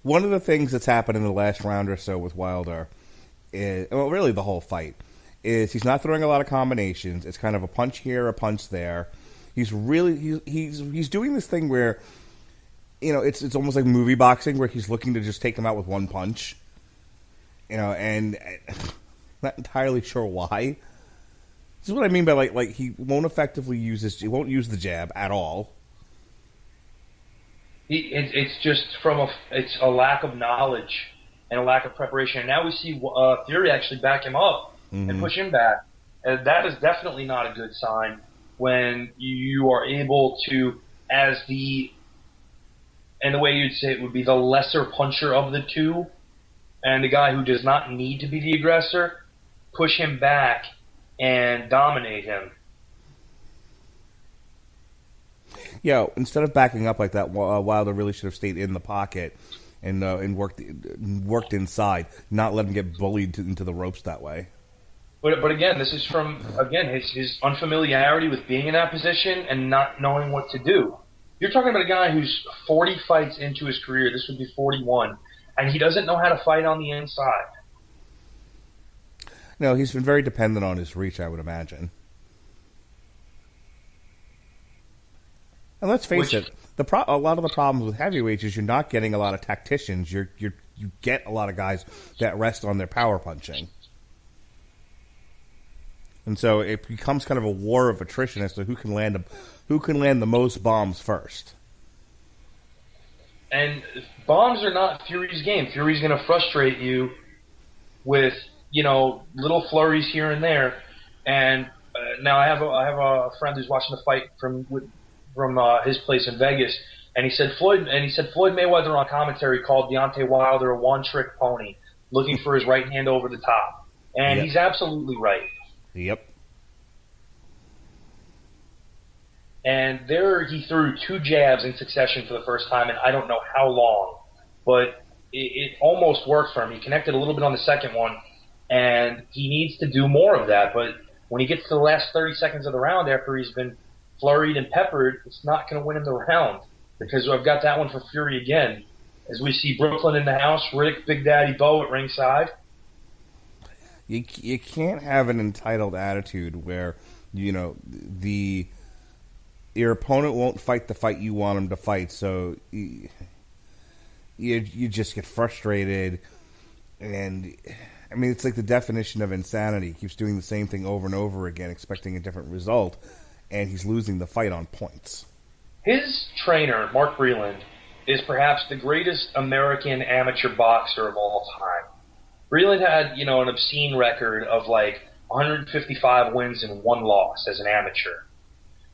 One of the things that's happened in the last round or so with Wilder, is, well, really the whole fight, is he's not throwing a lot of combinations. It's kind of a punch here, a punch there. He's really he's he's, he's doing this thing where, you know, it's it's almost like movie boxing where he's looking to just take him out with one punch. You know, and <laughs> not entirely sure why. This is what I mean by like like he won't effectively use his he won't use the jab at all. He, it, it's just from a it's a lack of knowledge and a lack of preparation. And now we see uh, Fury actually back him up and push him back. And that is definitely not a good sign when you are able to, as the and the way you'd say it would be the lesser puncher of the two, and the guy who does not need to be the aggressor, push him back and dominate him. Yeah, instead of backing up like that, uh, Wilder really should have stayed in the pocket and uh, and worked worked inside, not let him get bullied to, into the ropes that way. But but again, this is from again his his unfamiliarity with being in that position and not knowing what to do. You're talking about a guy who's 40 fights into his career. This would be 41, and he doesn't know how to fight on the inside. No, he's been very dependent on his reach, I would imagine. And let's face Which- it, the pro- a lot of the problems with heavyweights is you're not getting a lot of tacticians. You're you you get a lot of guys that rest on their power punching. And so it becomes kind of a war of attrition as to who can land a, who can land the most bombs first. And bombs are not Fury's game. Fury's going to frustrate you with you know little flurries here and there. And uh, now I have a, I have a friend who's watching the fight from with, from uh, his place in Vegas, and he said Floyd and he said Floyd Mayweather on commentary called Deontay Wilder a one-trick pony, looking for his right hand over the top, and Yep. he's absolutely right. Yep. And there he threw two jabs in succession for the first time, and I don't know how long, but it, it almost worked for him. He connected a little bit on the second one, and he needs to do more of that. But when he gets to the last 30 seconds of the round after he's been flurried and peppered, it's not going to win him the round because I've got that one for Fury again. As we see Brooklyn in the house, Rick, Big Daddy Bo at ringside. You you can't have an entitled attitude where you know the your opponent won't fight the fight you want him to fight, so you you, you just get frustrated and I mean, it's like the definition of insanity. He keeps doing the same thing over and over again, expecting a different result, and he's losing the fight on points. His trainer, Mark Breland, is perhaps the greatest American amateur boxer of all time. Breland had, you know, an obscene record of like 155 wins and one loss as an amateur.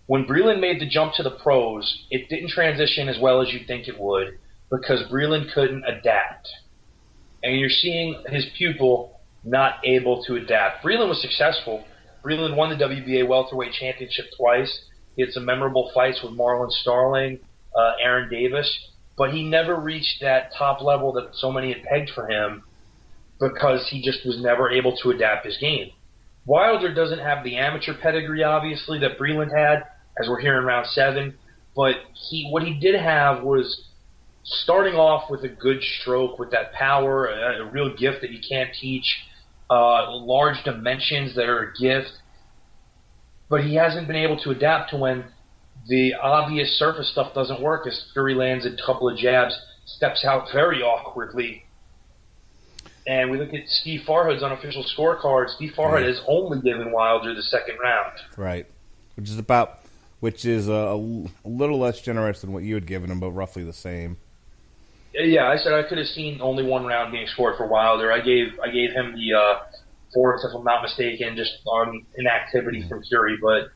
When Breland made the jump to the pros, it didn't transition as well as you'd think it would because Breland couldn't adapt and you're seeing his pupil not able to adapt. Breland was successful. Breland won the WBA welterweight championship twice. He had some memorable fights with Marlon Starling, uh, Aaron Davis, but he never reached that top level that so many had pegged for him because he just was never able to adapt his game. Wilder doesn't have the amateur pedigree, obviously, that Breland had, as we're here in round seven, but he what he did have was starting off with a good stroke, with that power, a, a real gift that you can't teach, uh, large dimensions that are a gift. But he hasn't been able to adapt to when the obvious surface stuff doesn't work. As Fury lands a couple of jabs, steps out very awkwardly. And we look at Steve Farhood's unofficial scorecard. Steve Farhood right. has only given Wilder the second round. Right, which is about, which is a, a little less generous than what you had given him, but roughly the same. Yeah, I said I could have seen only one round being scored for Wilder. I gave I gave him the uh, fourth, if I'm not mistaken, just on inactivity mm-hmm. from Fury, but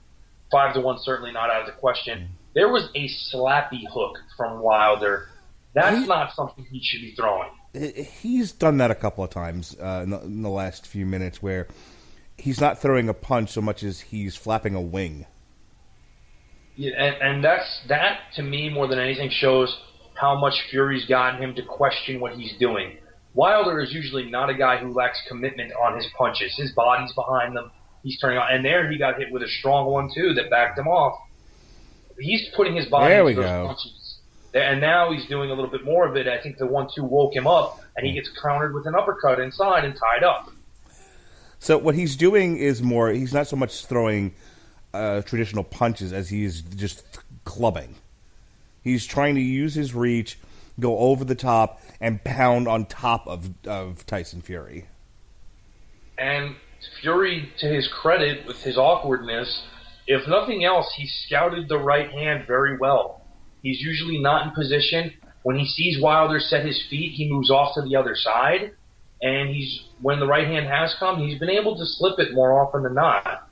five to one certainly not out of the question. Mm-hmm. There was a slappy hook from Wilder. That's he, not something he should be throwing. He's done that a couple of times uh, in, the, in the last few minutes where he's not throwing a punch so much as he's flapping a wing. Yeah, and, and that's that to me more than anything shows how much Fury's gotten him to question what he's doing. Wilder is usually not a guy who lacks commitment on his punches. His body's behind them. He's turning on, and there he got hit with a strong one too that backed him off. He's putting his body there we those go. punches, and now he's doing a little bit more of it. I think the one-two woke him up, and he gets countered with an uppercut inside and tied up. So what he's doing is more. He's not so much throwing uh, traditional punches as he's just clubbing. He's trying to use his reach, go over the top, and pound on top of, of Tyson Fury. And Fury, to his credit, with his awkwardness, if nothing else, he scouted the right hand very well. He's usually not in position. When he sees Wilder set his feet, he moves off to the other side. And he's when the right hand has come, he's been able to slip it more often than not.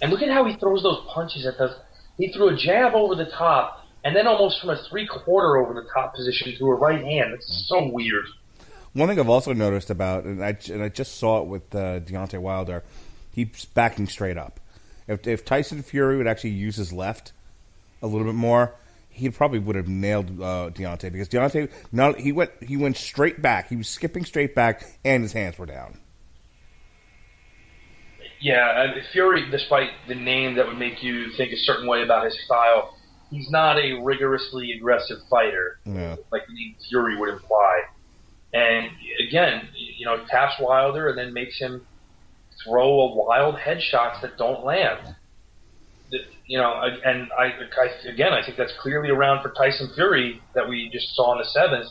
And look at how he throws those punches at the he threw a jab over the top, and then almost from a three quarter over the top position threw a right hand. It's so weird. One thing I've also noticed about, and I, and I just saw it with uh, Deontay Wilder, he's backing straight up. If, if Tyson Fury would actually use his left a little bit more, he probably would have nailed uh, Deontay because Deontay not he went he went straight back. He was skipping straight back, and his hands were down. Yeah, uh, Fury, despite the name that would make you think a certain way about his style, he's not a rigorously aggressive fighter, yeah. like the name Fury would imply. And again, you know, taps Wilder and then makes him throw a wild headshots that don't land. You know, and I, I again, I think that's clearly around for Tyson Fury that we just saw in the seventh.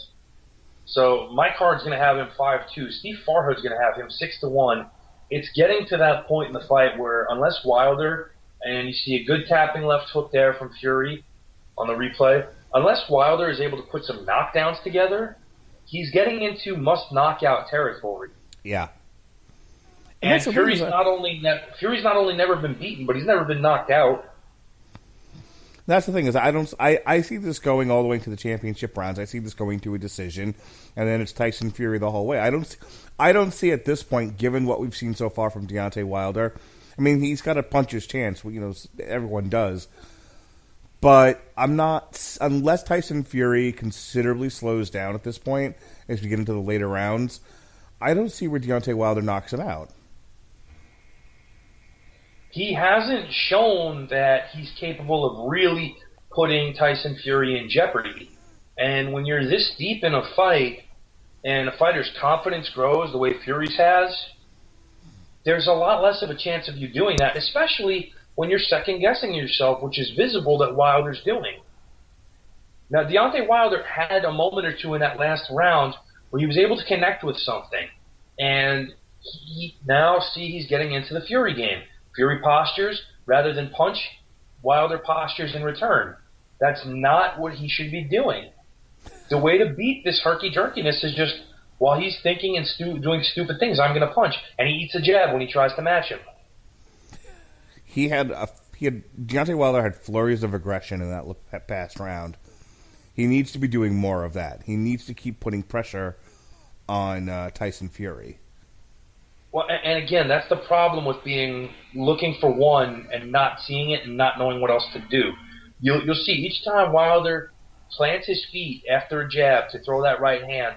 So my card's going to have him five two. Steve Farhood's going to have him six to one it's getting to that point in the fight where unless Wilder and you see a good tapping left hook there from Fury on the replay, unless Wilder is able to put some knockdowns together, he's getting into must knockout territory. Yeah. And, and Fury's not only ne- Fury's not only never been beaten, but he's never been knocked out. That's the thing is I don't I, I see this going all the way to the championship rounds. I see this going to a decision, and then it's Tyson Fury the whole way. I don't I don't see at this point, given what we've seen so far from Deontay Wilder. I mean, he's got a puncher's chance. You know, everyone does. But I'm not unless Tyson Fury considerably slows down at this point as we get into the later rounds. I don't see where Deontay Wilder knocks him out. He hasn't shown that he's capable of really putting Tyson Fury in jeopardy. And when you're this deep in a fight, and a fighter's confidence grows the way Fury's has, there's a lot less of a chance of you doing that, especially when you're second guessing yourself, which is visible that Wilder's doing. Now, Deontay Wilder had a moment or two in that last round where he was able to connect with something, and he now see he's getting into the Fury game. Fury postures rather than punch, Wilder postures in return. That's not what he should be doing. The way to beat this herky jerkiness is just while he's thinking and stu- doing stupid things, I'm going to punch, and he eats a jab when he tries to match him. He had a he had Deontay Wilder had flurries of aggression in that past round. He needs to be doing more of that. He needs to keep putting pressure on uh, Tyson Fury. Well, and again, that's the problem with being looking for one and not seeing it and not knowing what else to do. You'll you'll see each time Wilder plants his feet after a jab to throw that right hand,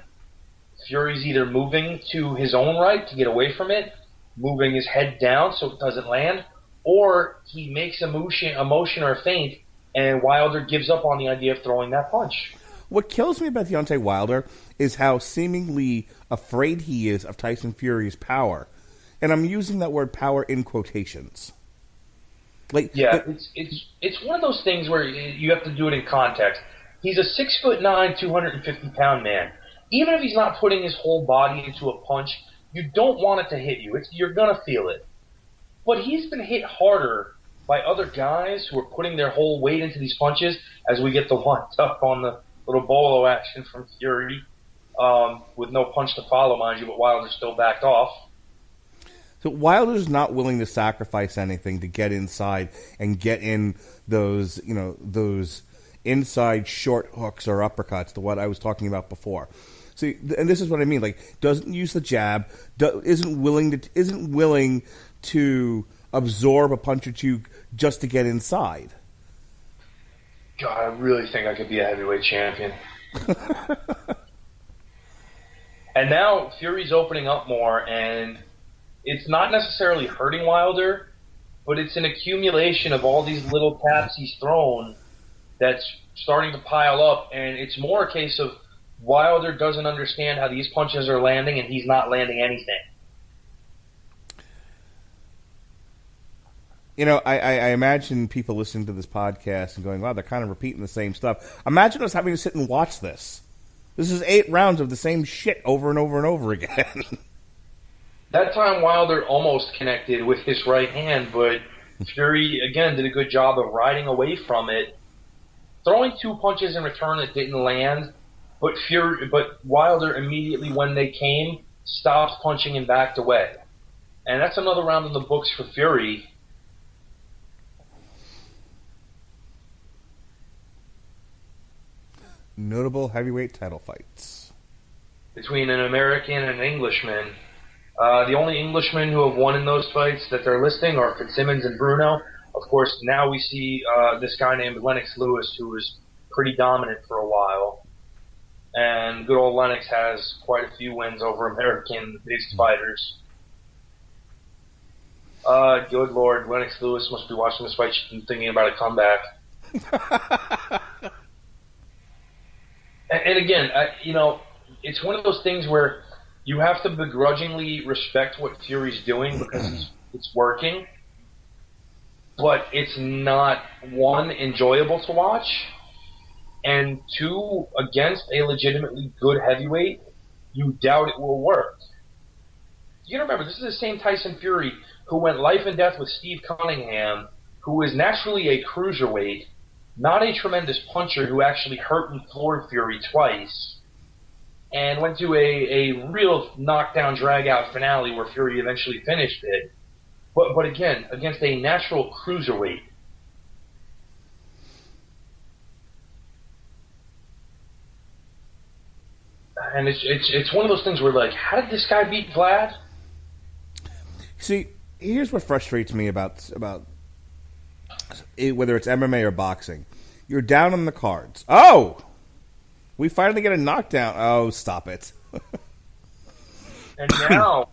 Fury's either moving to his own right to get away from it, moving his head down so it doesn't land, or he makes a motion, a motion or a feint, and Wilder gives up on the idea of throwing that punch. What kills me about Deontay Wilder is how seemingly afraid he is of Tyson Fury's power, and I'm using that word "power" in quotations. Like, yeah, but, it's it's it's one of those things where you have to do it in context. He's a six foot nine, two hundred and fifty pound man. Even if he's not putting his whole body into a punch, you don't want it to hit you. It's, you're gonna feel it. But he's been hit harder by other guys who are putting their whole weight into these punches. As we get the one <laughs> up on the little bolo action from Fury, um, with no punch to follow, mind you, but Wilder still backed off. So Wilder's not willing to sacrifice anything to get inside and get in those, you know, those inside short hooks or uppercuts to what I was talking about before. See, and this is what I mean. Like, doesn't use the jab, do, isn't willing to, isn't willing to absorb a punch or two just to get inside. God, I really think I could be a heavyweight champion. <laughs> and now Fury's opening up more, and it's not necessarily hurting Wilder, but it's an accumulation of all these little taps he's thrown that's starting to pile up, and it's more a case of Wilder doesn't understand how these punches are landing, and he's not landing anything. You know, I, I, I, imagine people listening to this podcast and going, wow, they're kind of repeating the same stuff. Imagine us having to sit and watch this. This is eight rounds of the same shit over and over and over again. <laughs> that time, Wilder almost connected with his right hand, but Fury, again, did a good job of riding away from it throwing two punches in return that didn't land, but Fury, but Wilder immediately when they came stopped punching and backed away, and that's another round in the books for Fury. Notable heavyweight title fights between an American and an Englishman. Uh, the only Englishmen who have won in those fights that they're listing are Fitzsimmons and Bruno. Of course, now we see uh, this guy named Lennox Lewis, who was pretty dominant for a while. And good old Lennox has quite a few wins over American-based fighters. Uh, good lord, Lennox Lewis must be watching this fight and thinking about a comeback. <laughs> and, again, I, you know, it's one of those things where you have to begrudgingly respect what Fury's doing because it's, it's working but it's not one enjoyable to watch, and two against a legitimately good heavyweight, you doubt it will work. You remember, this is the same Tyson Fury who went life and death with Steve Cunningham, who is naturally a cruiserweight, not a tremendous puncher who actually hurt and floored Fury twice, and went to a, a real knockdown dragout finale where Fury eventually finished it but but again, against a natural cruiserweight. And it's it's it's one of those things where like, how did this guy beat Vlad? See, here's what frustrates me about about whether it's MMA or boxing. You're down on the cards. Oh, we finally get a knockdown. Oh, stop it. <laughs> and now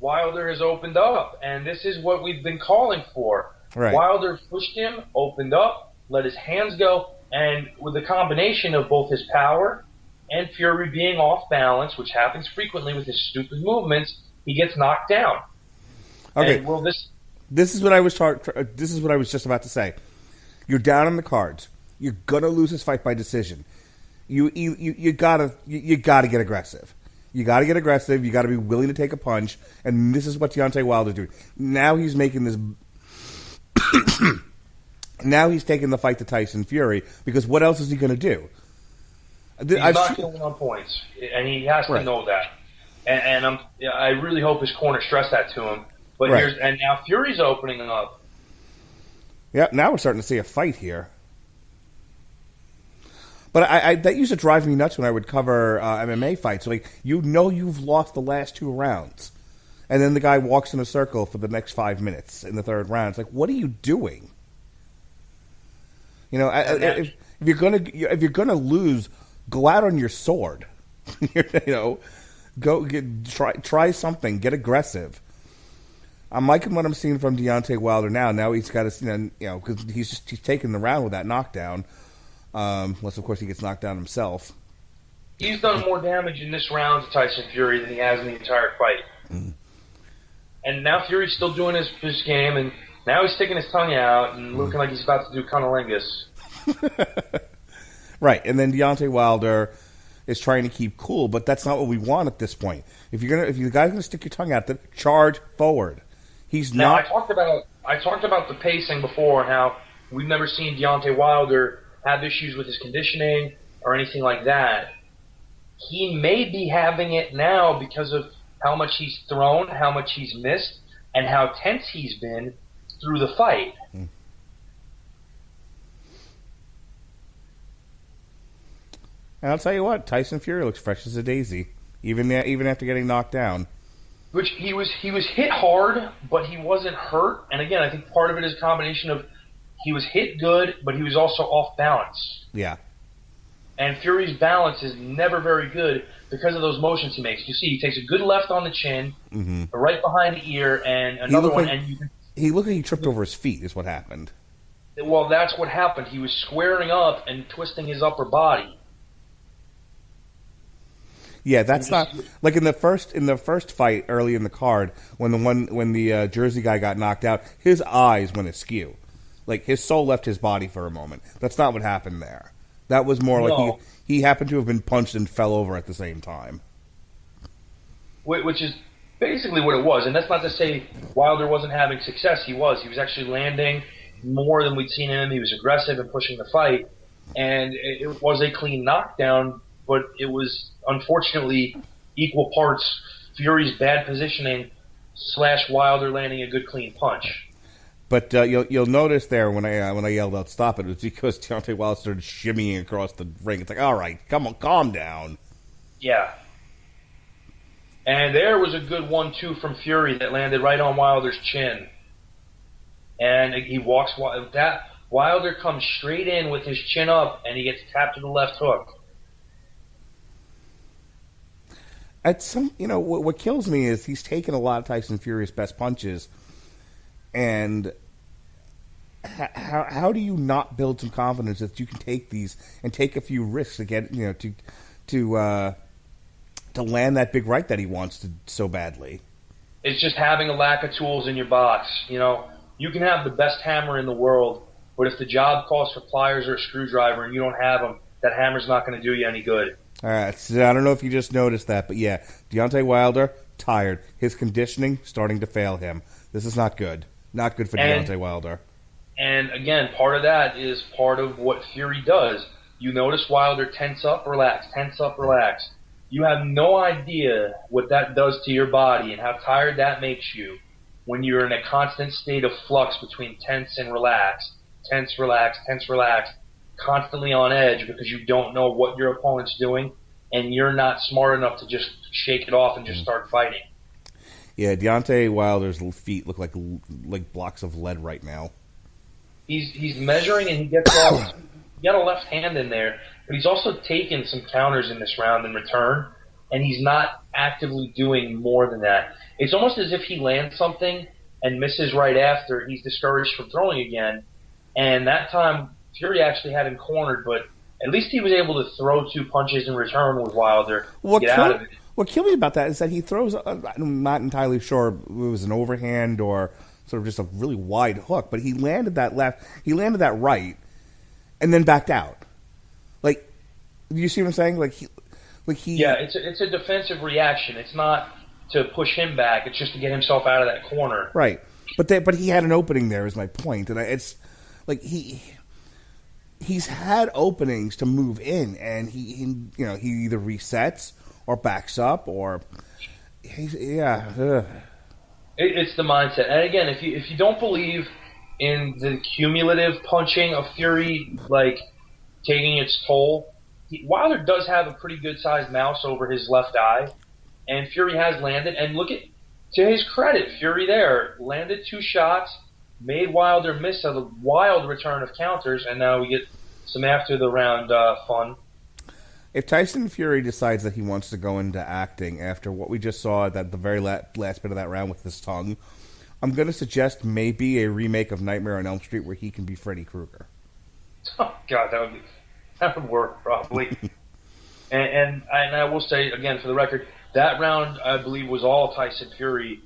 Wilder has opened up, and this is what we've been calling for. Right. Wilder pushed him, opened up, let his hands go, and with the combination of both his power and Fury being off balance, which happens frequently with his stupid movements, he gets knocked down. Okay. And will this This is what I was tar- tr- uh, This is what I was just about to say. You're down on the cards. You're gonna lose this fight by decision. You you you, gotta you, you gotta get aggressive. You gotta get aggressive. You gotta be willing to take a punch. And this is what Deontay Wilder's doing. Now he's making this. <coughs> now he's taking the fight to Tyson Fury because what else is he gonna do? He's I've not killing on points, and he has to Right. know that. And, and I really hope his corner stressed that to him. But Right. here's and now Fury's opening up. Yeah, now we're starting to see a fight here. But I, I that used to drive me nuts when I would cover uh, MMA fights. Like you know you've lost the last two rounds, and then the guy walks in a circle for the next five minutes in the third round. It's like, what are you doing? You know, I, if, if you're gonna if you're gonna lose, go out on your sword. <laughs> you know, go get, try try something, get aggressive. I'm liking what I'm seeing from Deontay Wilder now. Now he's got to, you know, because he's just he's taking the round with that knockdown. Um, unless of course he gets knocked down himself. He's done more damage in this round to Tyson Fury than he has in the entire fight. And now Fury's still doing his, his game, and now he's sticking his tongue out and looking like he's about to do cunnilingus. <laughs> Right, and then Deontay Wilder is trying to keep cool, but that's not what we want at this point. If you're gonna, if you guys gonna stick your tongue out, then charge forward. He's Now not. I talked about I talked about the pacing before and how we've never seen Deontay Wilder have issues with his conditioning or anything like that. He may be having it now because of how much he's thrown, how much he's missed, and how tense he's been through the fight. Hmm. And I'll tell you what, Tyson Fury looks fresh as a daisy, even even after getting knocked down. Which he was he was hit hard, but he wasn't hurt. And again, I think part of it is a combination of he was hit good, but he was also off balance. Yeah, And Fury's balance is never very good because of those motions he makes. You see, he takes a good left on the chin, hmm right behind the ear, and another one. like- and you he looked like he tripped over his feet. Is what happened. well, that's what happened. He was squaring up and twisting his upper body. Yeah, that's not like in the first in the first fight early in the card when the one when the uh, Jersey guy got knocked out. His eyes went askew, like his soul left his body for a moment. That's not what happened there. That was more like he he happened to have been punched and fell over at the same time. which is basically what it was. And that's not to say Wilder wasn't having success. He was. He was actually landing more than we'd seen him. He was aggressive and pushing the fight, and it was a clean knockdown. But it was unfortunately equal parts Fury's bad positioning slash Wilder landing a good clean punch. But uh, you'll you'll notice there when I uh, when I yelled out "stop it," it was because Deontay Wilder started shimmying across the ring. It's like, all right, come on, calm down. Yeah. And there was a good one-two from Fury that landed right on Wilder's chin. And he walks that Wilder comes straight in with his chin up, and he gets tapped to the left hook. At some, you know, what, what kills me is he's taken a lot of Tyson Fury's best punches, and how how do you not build some confidence that you can take these and take a few risks to get you know to to uh, to land that big right that he wants to so badly? It's just having a lack of tools in your box. You know, you can have the best hammer in the world, but if the job calls for pliers or a screwdriver and you don't have them, that hammer's not going to do you any good. All right, so I don't know if you just noticed that, but yeah, Deontay Wilder tired. His conditioning starting to fail him. This is not good. Not good for And- Deontay Wilder. And again, part of that is part of what Fury does. You notice Wilder tense up, relax, tense up, relax. You have no idea what that does to your body and how tired that makes you when you're in a constant state of flux between tense and relax, tense, relax, tense, relax, constantly on edge because you don't know what your opponent's doing and you're not smart enough to just shake it off and just mm. start fighting. Yeah, Deontay Wilder's feet look like like blocks of lead right now. he's he's measuring and he gets off. He got a left hand in there, but he's also taken some counters in this round in return. and he's not actively doing more than that. It's almost as if he lands something and misses right after. He's discouraged from throwing again, and that time Fury actually had him cornered, but at least he was able to throw two punches in return with Wilder. What get kill- out of it. What killed me about that is that he throws. Uh, I'm not entirely sure if it was an overhand or sort of just a really wide hook, but he landed that left. He landed that right, and then backed out. Like, you see what I'm saying? Like he, like he. Yeah, it's a, it's a defensive reaction. It's not to push him back. It's just to get himself out of that corner. Right, but they, but he had an opening there. Is my point, and I, it's like he he's had openings to move in, and he, he you know he either resets or backs up or he's yeah. it's the mindset. And again, if you if you don't believe in the cumulative punching of Fury, like taking its toll, he, Wilder does have a pretty good sized mouse over his left eye, and Fury has landed. And look at to his credit, Fury there landed two shots, made Wilder miss a wild return of counters, and now we get some after the round uh, fun. If Tyson Fury decides that he wants to go into acting after what we just saw at the very la- last bit of that round with his tongue, I'm going to suggest maybe a remake of Nightmare on Elm Street where he can be Freddy Krueger. <laughs> Oh God, that would be that would work probably. <laughs> and and I, and I will say again for the record, that round I believe was all Tyson Fury.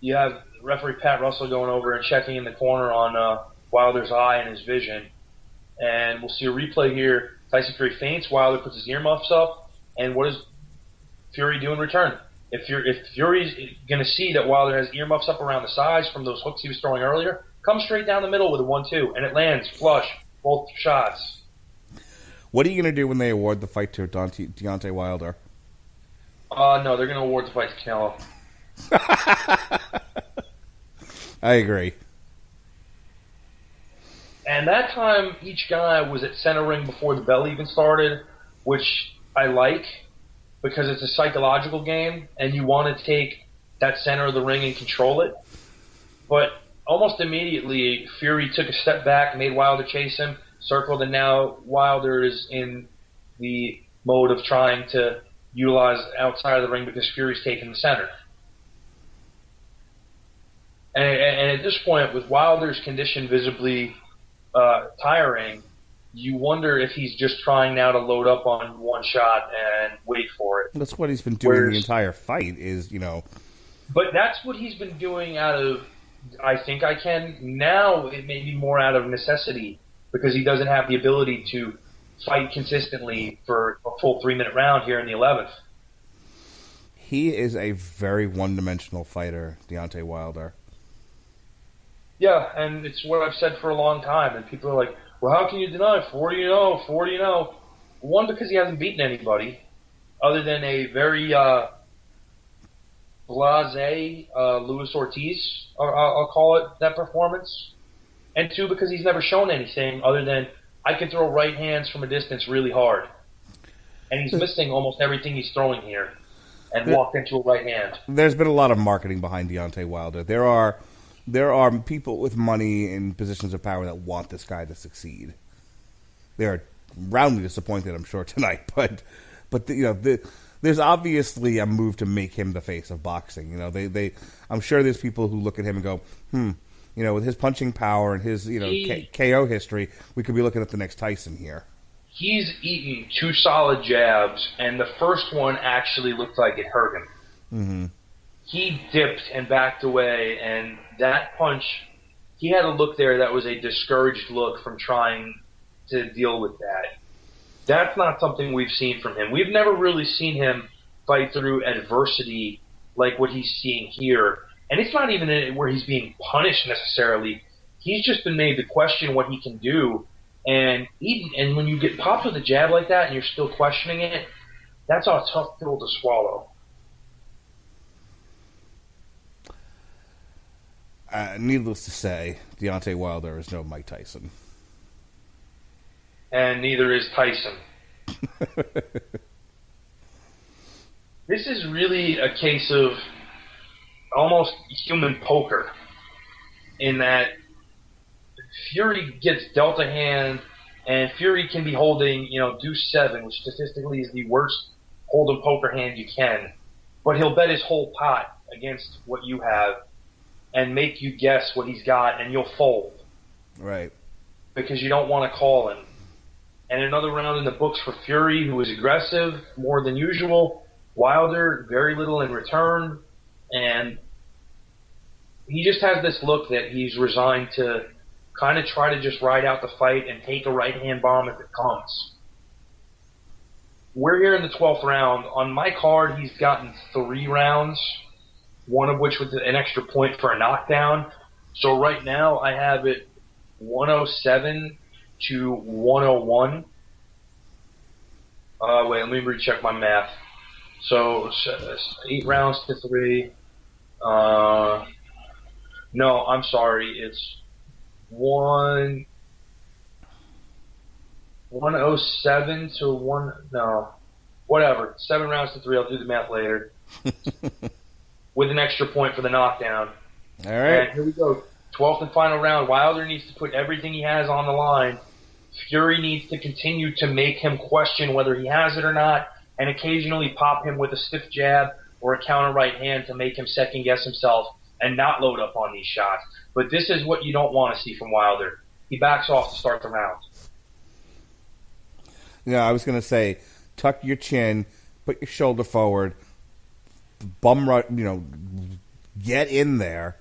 You have referee Pat Russell going over and checking in the corner on uh, Wilder's eye and his vision, and we'll see a replay here. Tyson Fury feints. Wilder puts his earmuffs up, and what does Fury do in return? If Fury, if Fury's going to see that Wilder has earmuffs up around the sides from those hooks he was throwing earlier, come straight down the middle with a one-two, and it lands flush both shots. What are you going to do when they award the fight to Dante, Deontay Wilder? Uh, no, they're going to award the fight to Canelo. <laughs> I agree. And that time, each guy was at center ring before the bell even started, which I like because it's a psychological game, and you want to take that center of the ring and control it. But almost immediately, Fury took a step back, made Wilder chase him, circled, and now Wilder is in the mode of trying to utilize outside of the ring because Fury's taking the center. And, and at this point, with Wilder's condition visibly uh, tiring, you wonder if he's just trying now to load up on one shot and wait for it. That's what he's been doing the entire fight. Is you know, But that's what he's been doing out of, I think I can. Now it may be more out of necessity because he doesn't have the ability to fight consistently for a full three minute round here in the 11th. he is a very one-dimensional fighter, Deontay Wilder. Yeah, and it's what I've said for a long time. And people are like, well, how can you deny 40 0, 40 0? One, because he hasn't beaten anybody other than a very uh, blase uh, Luis Ortiz, or I'll I'll call it that performance. And two, because he's never shown anything other than I can throw right hands from a distance really hard. And he's missing almost everything he's throwing here and walked into a right hand. There's been a lot of marketing behind Deontay Wilder. There are there are people with money in positions of power that want this guy to succeed. They are roundly disappointed, I'm sure <laughs> tonight, but but the, you know the, there's obviously a move to make him the face of boxing. You know they they I'm sure there's people who look at him and go, hmm, you know with his punching power and his you know He- K- KO history, we could be looking at the next Tyson here. he's eaten two solid jabs, and the first one actually looked like it hurt him. hmm He dipped and backed away, and that punch, he had a look there that was a discouraged look from trying to deal with that. That's not something we've seen from him. We've never really seen him fight through adversity like what he's seeing here. And it's not even where he's being punished necessarily. He's just been made to question what he can do. And even, and when you get popped with a jab like that and you're still questioning it, that's a tough pill to swallow. Uh, needless to say, Deontay Wilder is no Mike Tyson. and neither is Tyson. <laughs> this is really a case of almost human poker in that Fury gets dealt a hand, and Fury can be holding, you know, deuce seven, which statistically is the worst hold'em poker hand you can, but he'll bet his whole pot against what you have and make you guess what he's got, and you'll fold Right. because you don't want to call him. And another round in the books for Fury, who was aggressive more than usual. Wilder, very little in return, and he just has this look that he's resigned to kind of try to just ride out the fight and take a right hand bomb if it comes. We're here in the 12th round. On my card, he's gotten three rounds, one of which was an extra point for a knockdown. So right now, I have it 107 to 101. Uh, wait, let me recheck my math. So s- eight rounds to three. Uh, no, I'm sorry. It's one. 107 to one. No, whatever. Seven rounds to three. I'll do the math later. <laughs> With an extra point for the knockdown. All right. And here we go. 12th and final round. Wilder needs to put everything he has on the line. Fury needs to continue to make him question whether he has it or not, and occasionally pop him with a stiff jab or a counter right hand to make him second guess himself and not load up on these shots. But this is what you don't want to see from Wilder. He backs off to start the round. Yeah, I was gonna say, tuck your chin, put your shoulder forward, bum run, you know, get in there.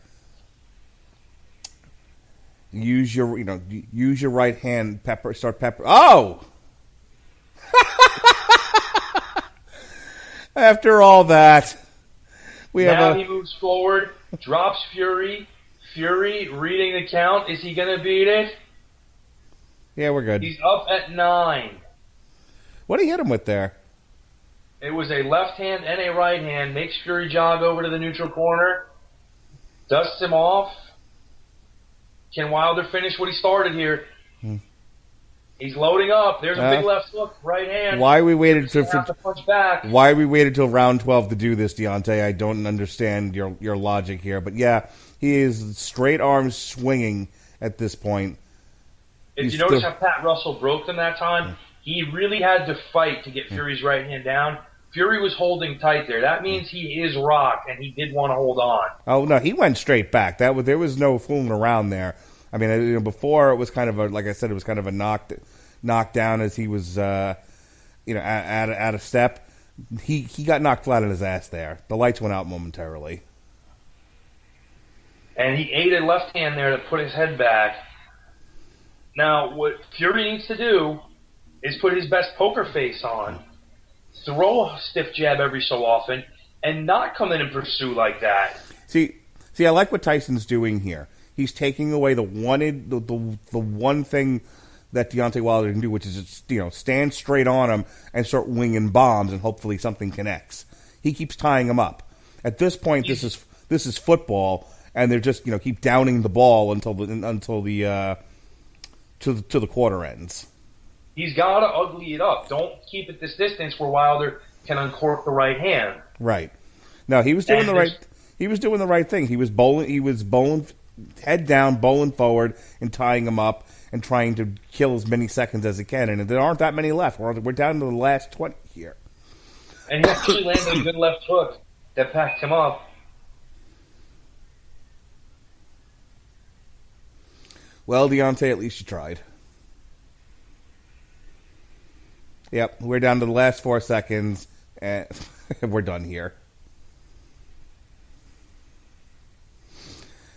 Use your, you know, use your right hand. Pepper, start pepper. Oh, <laughs> after all that, we have now have he moves forward, drops Fury. Fury reading the count. Is he going to beat it? yeah, we're good. He's up at nine. What did he hit him with there? It was a left hand and a right hand. Makes Fury jog over to the neutral corner. Dusts him off. Can Wilder finish what he started here? Hmm. He's loading up. There's a Uh, big left hook, right hand. Why we waited to, for, to punch back. why we waited till round twelve to do this, Deontay? I don't understand your your logic here, but yeah, he is straight arms swinging at this point. If he's you notice still- how Pat Russell broke them that time, he really had to fight to get Fury's right hand down. Fury was holding tight there. That means he is rocked, and he did want to hold on. Oh no, he went straight back. That was there was no fooling around there. I mean, you know, before it was kind of a like I said, it was kind of a knocked knocked down as he was, uh, you know, at, at a step. He he got knocked flat on his ass there. The lights went out momentarily. and he ate a left hand there to put his head back. Now, what Fury needs to do is put his best poker face on, throw a stiff jab every so often, and not come in and pursue like that. See, see, I like what Tyson's doing here. He's taking away the one the, the, the one thing that Deontay Wilder can do, which is you know stand straight on him and start winging bombs, and hopefully something connects. He keeps tying him up. At this point, this is this is football, and they're just you know keep downing the ball until the until the uh, to the, to the quarter ends. He's got to ugly it up. Don't keep it this distance where Wilder can uncork the right hand. Right. No, he was doing And the right. He was doing the right thing. He was bowling. He was bowling, head down, bowling forward, and tying him up, and trying to kill as many seconds as he can. And there aren't that many left. We're we're down to the last twenty here. And he actually landed a good left hook that packed him up. Well, Deontay, at least you tried. Yep, we're down to the last four seconds, and <laughs> we're done here.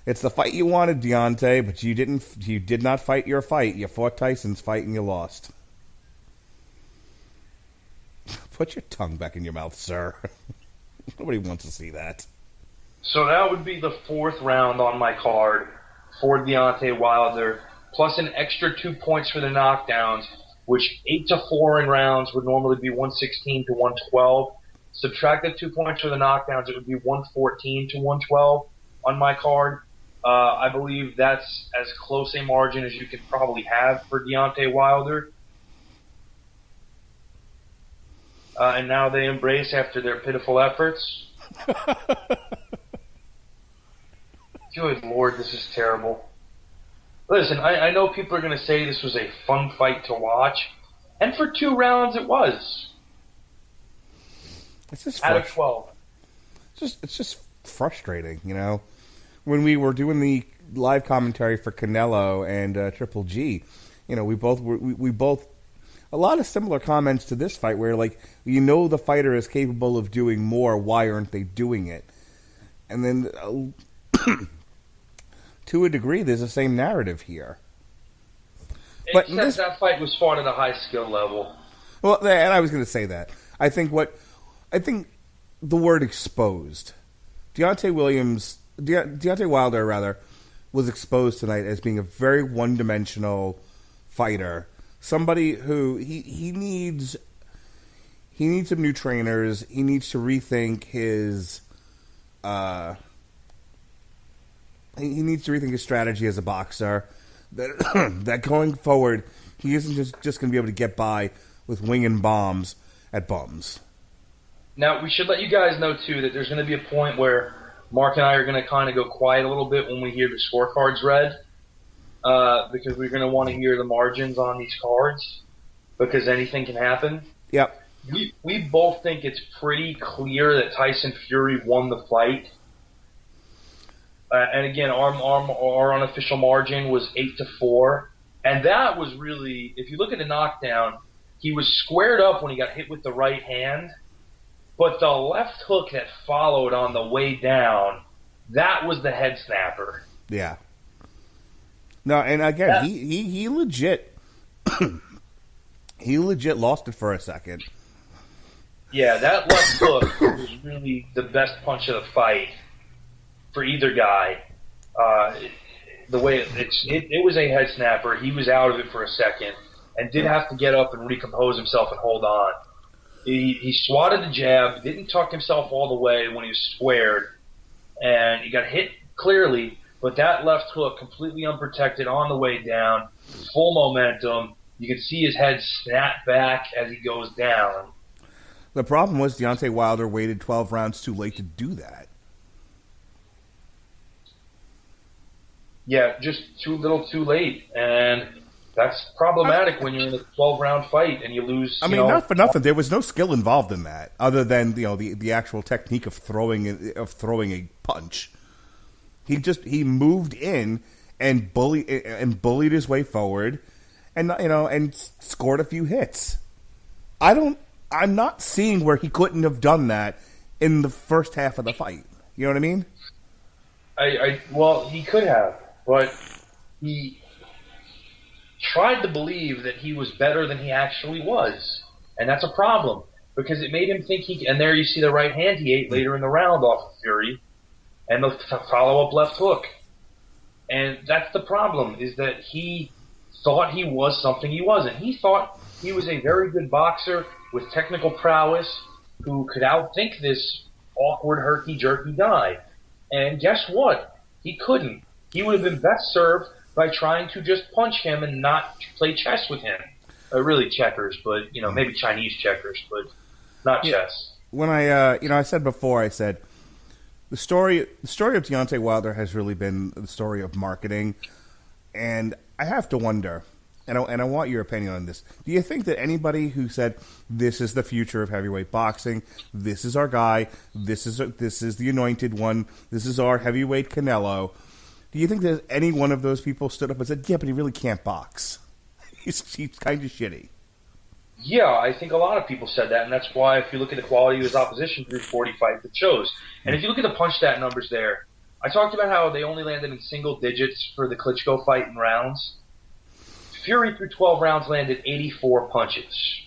It's the fight you wanted, Deontay, but you didn't. You did not fight your fight. You fought Tyson's fight and you lost. <laughs> Put your tongue back in your mouth, sir. <laughs> Nobody wants to see that. So that would be the fourth round on my card for Deontay Wilder, plus an extra two points for the knockdowns, which eight to four in rounds would normally be 116 to 112. Subtract the two points for the knockdowns, it would be 114 to 112 on my card. Uh, I believe that's as close a margin as you could probably have for Deontay Wilder. Uh, and now they embrace after their pitiful efforts. <laughs> Good lord, this is terrible. Listen, I, I know people are going to say this was a fun fight to watch, and for two rounds it was. It's just out of twelve. it's just it's just frustrating, you know. When we were doing the live commentary for Canelo and uh, Triple G, you know, we both were, we, we both a lot of similar comments to this fight where like you know the fighter is capable of doing more, why aren't they doing it? And then uh, to a degree, there's the same narrative here. But Except this- that fight was fought at a high skill level. Well, and I was going to say that. I think what I think the word exposed. Deontay Williams, De- Deontay Wilder, rather, was exposed tonight as being a very one-dimensional fighter. Somebody who he he needs he needs some new trainers. He needs to rethink his uh he needs to rethink his strategy as a boxer. That <coughs> that going forward, he isn't just just going to be able to get by with winging bombs at bums. Now we should let you guys know too that there's going to be a point where Mark and I are going to kind of go quiet a little bit when we hear the scorecards read, uh, because we're going to want to hear the margins on these cards, because anything can happen. Yep. We we both think it's pretty clear that Tyson Fury won the fight. Uh, and again, our, our our unofficial margin was eight to four, and that was really, if you look at the knockdown, he was squared up when he got hit with the right hand, but the left hook that followed on the way down, that was the head snapper. Yeah. No, and again, Yeah. he, he he legit <clears throat> he legit lost it for a second. Yeah, that left hook was really the best punch of the fight for either guy. Uh, the way it, it's, it, it was a head snapper. He was out of it for a second and did have to get up and recompose himself and hold on. He, he swatted the jab, didn't tuck himself all the way when he was squared, and he got hit clearly. But that left hook, completely unprotected on the way down, full momentum. You can see his head snap back as he goes down. The problem was Deontay Wilder waited twelve rounds too late to do that. Yeah, just too little, too late, and that's problematic when you're in a 12 round fight and you lose. I you mean, know, not for nothing. There was no skill involved in that, other than you know the the actual technique of throwing of throwing a punch. He just he moved in and bully and bullied his way forward, and you know and scored a few hits. I don't. I'm not seeing where he couldn't have done that in the first half of the fight. You know what I mean? I, I well, he could have, but he tried to believe that he was better than he actually was, and that's a problem because it made him think he. And there you see the right hand he ate later in the round off of Fury, and the follow up left hook, and that's the problem is that he thought he was something he wasn't. He thought he was a very good boxer with technical prowess who could outthink this awkward herky jerky guy. And guess what? He couldn't. He would have been best served by trying to just punch him and not play chess with him. Uh, really checkers, but you know maybe Chinese checkers, but not Yeah. chess. when I, uh, you know, I said before, I said the story, the story of Deontay Wilder has really been the story of marketing, and I have to wonder, and I, and I want your opinion on this. Do you think that anybody who said this is the future of heavyweight boxing, this is our guy, this is this is the anointed one, this is our heavyweight Canelo? Do you think that any one of those people stood up and said, "Yeah, but he really can't box. <laughs> he's he's kind of shitty." Yeah, I think a lot of people said that, and that's why if you look at the quality of his opposition through 40 fights, it shows. And if you look at the punch stat numbers there, I talked about how they only landed in single digits for the Klitschko fight in rounds. Fury through 12 rounds landed 84 punches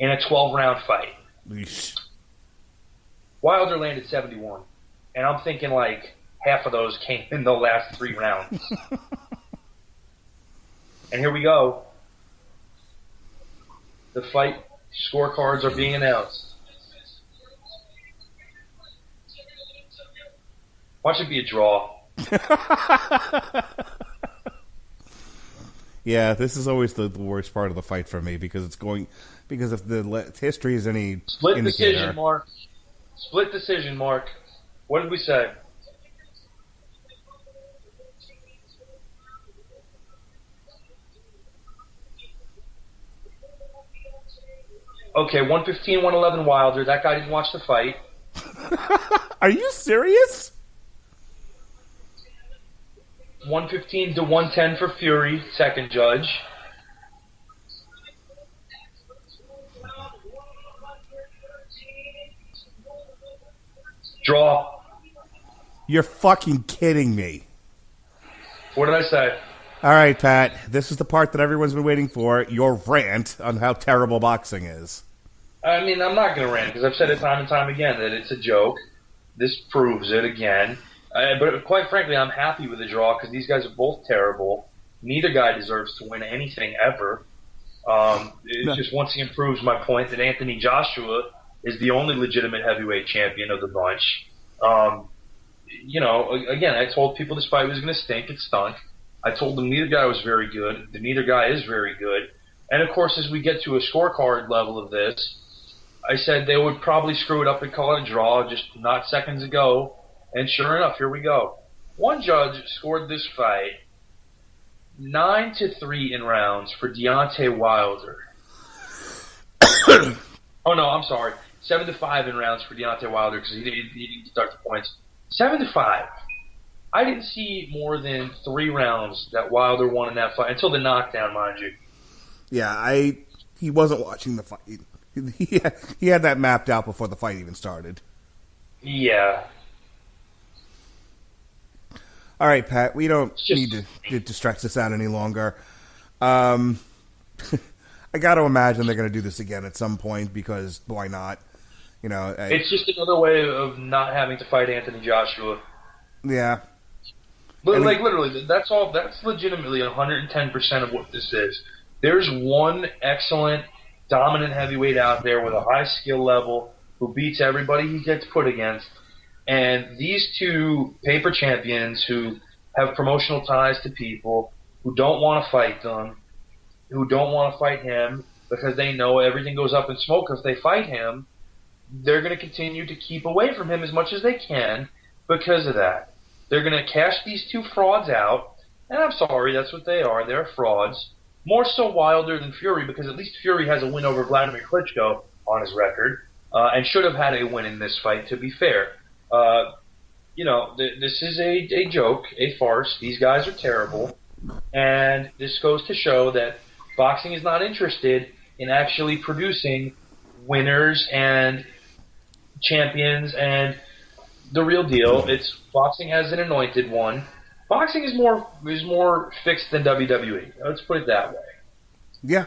in a 12 round fight. Eesh. Wilder landed 71. And I'm thinking like half of those came in the last three rounds. <laughs> and here we go. The fight scorecards are being announced. Watch it be a draw. <laughs> Yeah, this is always the, the worst part of the fight for me because it's going because if the le- history is any Split indicator, decision, Mark. Split decision, Mark. What did we say? Okay, 115, 111 Wilder. That guy didn't watch the fight. <laughs> Are you serious? 115 to 110 for Fury, second judge. Draw. You're fucking kidding me. What did I say? All right, Pat. This is the part that everyone's been waiting for. Your rant on how terrible boxing is. I mean, I'm not going to rant because I've said it time and time again that it's a joke. This proves it again. Uh, but quite frankly, I'm happy with the draw because these guys are both terrible. Neither guy deserves to win anything ever. Um, it No. just once again proves my point that Anthony Joshua is the only legitimate heavyweight champion of the bunch. Um, you know, again, I told people this fight was going to stink. It stunk. I told them neither guy was very good. The neither guy is very good. And of course, as we get to a scorecard level of this, I said they would probably screw it up and call it a draw just not seconds ago. And sure enough, here we go. One judge scored this fight nine to three in rounds for Deontay Wilder. <coughs> oh no, I'm sorry, seven to five in rounds for Deontay Wilder because he, didn't- he didn't start the points. Seven to five. I didn't see more than three rounds that Wilder won in that fight until the knockdown, mind you. Yeah, I. He wasn't watching the fight. <laughs> He had, he had that mapped out before the fight even started. Yeah, All right, Pat. We don't just- need to, to, stretch this out any longer. Um, <laughs> I got to imagine they're going to do this again at some point because why not? You know, I- it's just another way of not having to fight Anthony Joshua. yeah. But like literally, that's all. That's legitimately 110 percent of what this is. There's one excellent, dominant heavyweight out there with a high skill level who beats everybody he gets put against, and these two paper champions who have promotional ties to people who don't want to fight them, who don't want to fight him because they know everything goes up in smoke if they fight him. They're going to continue to keep away from him as much as they can because of that. They're going to cash these two frauds out, and I'm sorry, that's what they are. They're frauds. More so Wilder than Fury, because at least Fury has a win over Vladimir Klitschko on his record, uh, and should have had a win in this fight. To be fair, uh, you know, th- this is a, a joke, a farce. These guys are terrible, and this goes to show that boxing is not interested in actually producing winners and champions and the real deal. It's boxing has an anointed one. Boxing is more is more fixed than WWE. Let's put it that way. Yeah,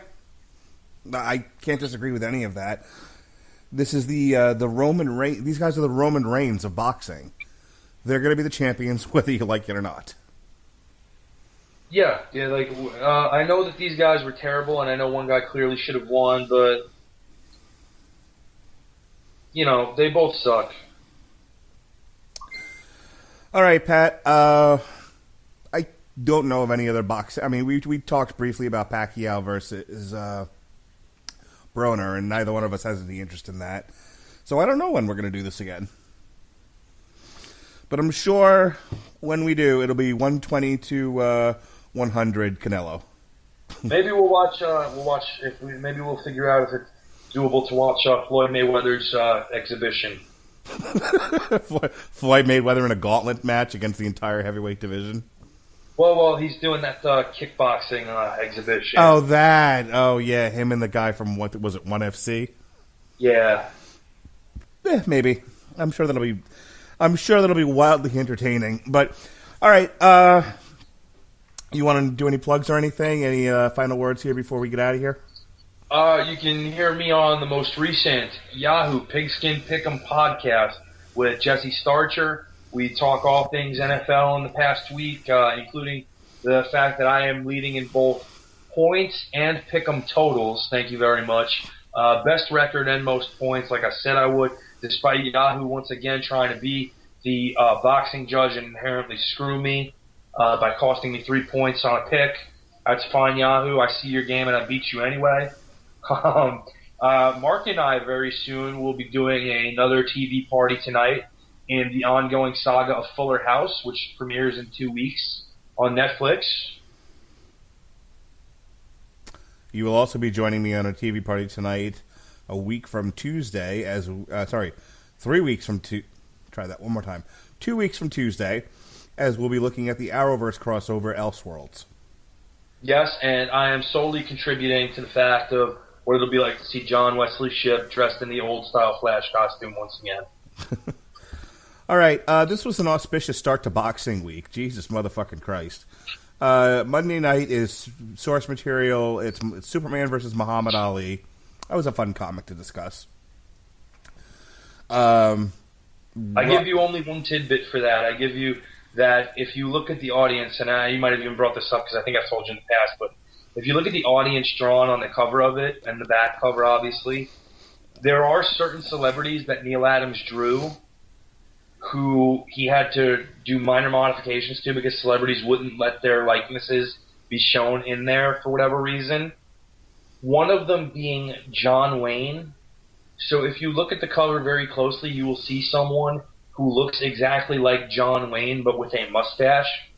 I can't disagree with any of that. This is the uh, the Roman Reigns. These guys are the Roman Reigns of boxing. They're going to be the champions, <laughs> whether you like it or not. Yeah, yeah. Like uh, I know that these guys were terrible, and I know one guy clearly should have won, but you know they both suck. All right, Pat. Uh, I don't know of any other boxing. I mean, we we talked briefly about Pacquiao versus uh, Broner, and neither one of us has any interest in that. So I don't know when we're going to do this again. But I'm sure when we do, it'll be 120 to uh, 100 Canelo. <laughs> Maybe we'll watch. Uh, we'll watch. If we, maybe we'll figure out if it's doable to watch uh, Floyd Mayweather's uh, exhibition. Floyd Mayweather in a gauntlet match against the entire heavyweight division. Well, well, he's doing that uh, kickboxing uh, exhibition. Oh, that. Oh, yeah. Him and the guy from what was it? One FC. yeah. Eh, maybe. I'm sure that'll be. I'm sure that'll be wildly entertaining. But all right. Uh, you want to do any plugs or anything? Any uh, final words here before we get out of here? Uh, you can hear me on the most recent Yahoo Pigskin Pick'em podcast with Jesse Starcher. We talk all things NFL in the past week, uh, including the fact that I am leading in both points and Pick'em totals. Thank you very much. Uh, best record and most points, like I said I would, despite Yahoo once again trying to be the uh, boxing judge and inherently screw me uh, by costing me three points on a pick. That's fine, Yahoo. I see your game and I beat you anyway. Um, uh, Mark and I very soon will be doing another TV party tonight in the ongoing saga of Fuller House, which premieres in two weeks on Netflix. You will also be joining me on a TV party tonight a week from Tuesday, as uh, sorry, three weeks from two. Try that one more time. Two weeks from Tuesday, as we'll be looking at the Arrowverse crossover Elseworlds. Yes, and I am solely contributing to the fact of what it'll be like to see John Wesley Shipp dressed in the old style Flash costume once again. <laughs> All right, uh, this was an auspicious start to boxing week. Jesus motherfucking Christ. Uh, Monday night is source material. It's, it's Superman versus Muhammad Ali. That was a fun comic to discuss. Um, I give you only one tidbit for that. I give you that if you look at the audience, and I, you might have even brought this up because I think I've told you in the past, but if you look at the audience drawn on the cover of it and the back cover, obviously, there are certain celebrities that Neal Adams drew who he had to do minor modifications to because celebrities wouldn't let their likenesses be shown in there for whatever reason. One of them being John Wayne. So if you look at the cover very closely, you will see someone who looks exactly like John Wayne but with a mustache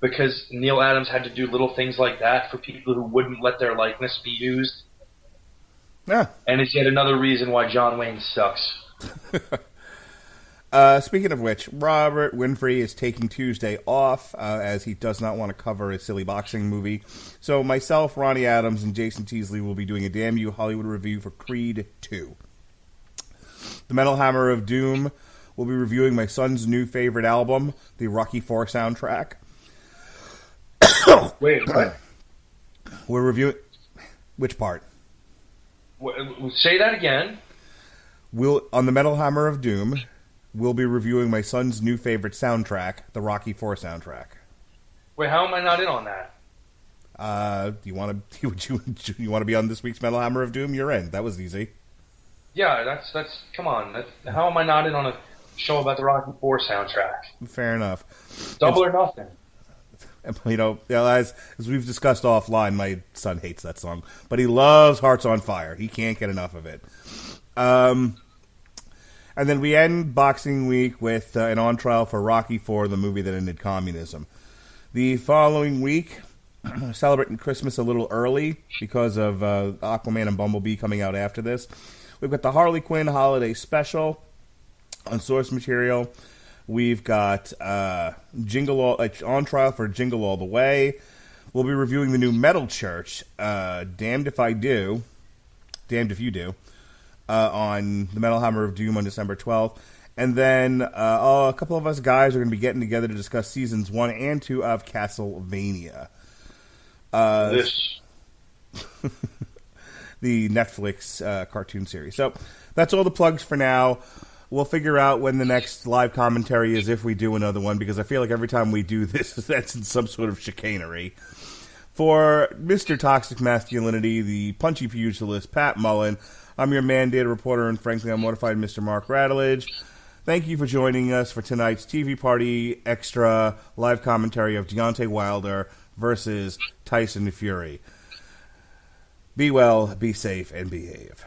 because Neal Adams had to do little things like that for people who wouldn't let their likeness be used. Yeah. And it's yet another reason why John Wayne sucks. <laughs> Uh, speaking of which, Robert Winfrey is taking Tuesday off uh, as he does not want to cover a silly boxing movie. So myself, Ronnie Adams, and Jason Teasley will be doing a Damn You Hollywood review for Creed 2. The Metal Hammer of Doom will be reviewing my son's new favorite album, the Rocky Four soundtrack. <coughs> Wait, what? We're reviewing which part? W- Say that again. We'll on the Metal Hammer of Doom. We'll be reviewing my son's new favorite soundtrack, the Rocky Four soundtrack. Wait, how am I not in on that? Uh, do you want to <laughs> would you you want to be on this week's Metal Hammer of Doom? You're in. That was easy. Yeah, that's that's. Come on, that, how am I not in on a show about the Rocky Four soundtrack? Fair enough. Double or nothing. <laughs> You know, as as we've discussed offline, my son hates that song, but he loves Hearts on Fire. He can't get enough of it. Um, and then we end Boxing Week with uh, an on trial for Rocky Four, the movie that ended communism. The following week, <clears throat> celebrating Christmas a little early because of uh, Aquaman and Bumblebee coming out after this. We've got the Harley Quinn holiday special on source material. We've got uh, Jingle All uh, on trial for Jingle All the Way. We'll be reviewing the new Metal Church, uh, Damned If I Do, Damned If You Do, uh, on the Metal Hammer of Doom on December 12th. And then uh, oh, a couple of us guys are going to be getting together to discuss seasons one and two of Castlevania. Uh, This <laughs> the Netflix uh, cartoon series. So that's all the plugs for now. We'll figure out when the next live commentary is if we do another one because I feel like every time we do <laughs> this, that's in some sort of chicanery. For Mr. Toxic Masculinity, the punchy pugilist Pat Mullin, I'm your mandated reporter and frankly unmortified Mr. Mark Radulich. Thank you for joining us for tonight's TV Party Extra live commentary of Deontay Wilder versus Tyson Fury. Be well, be safe, and behave.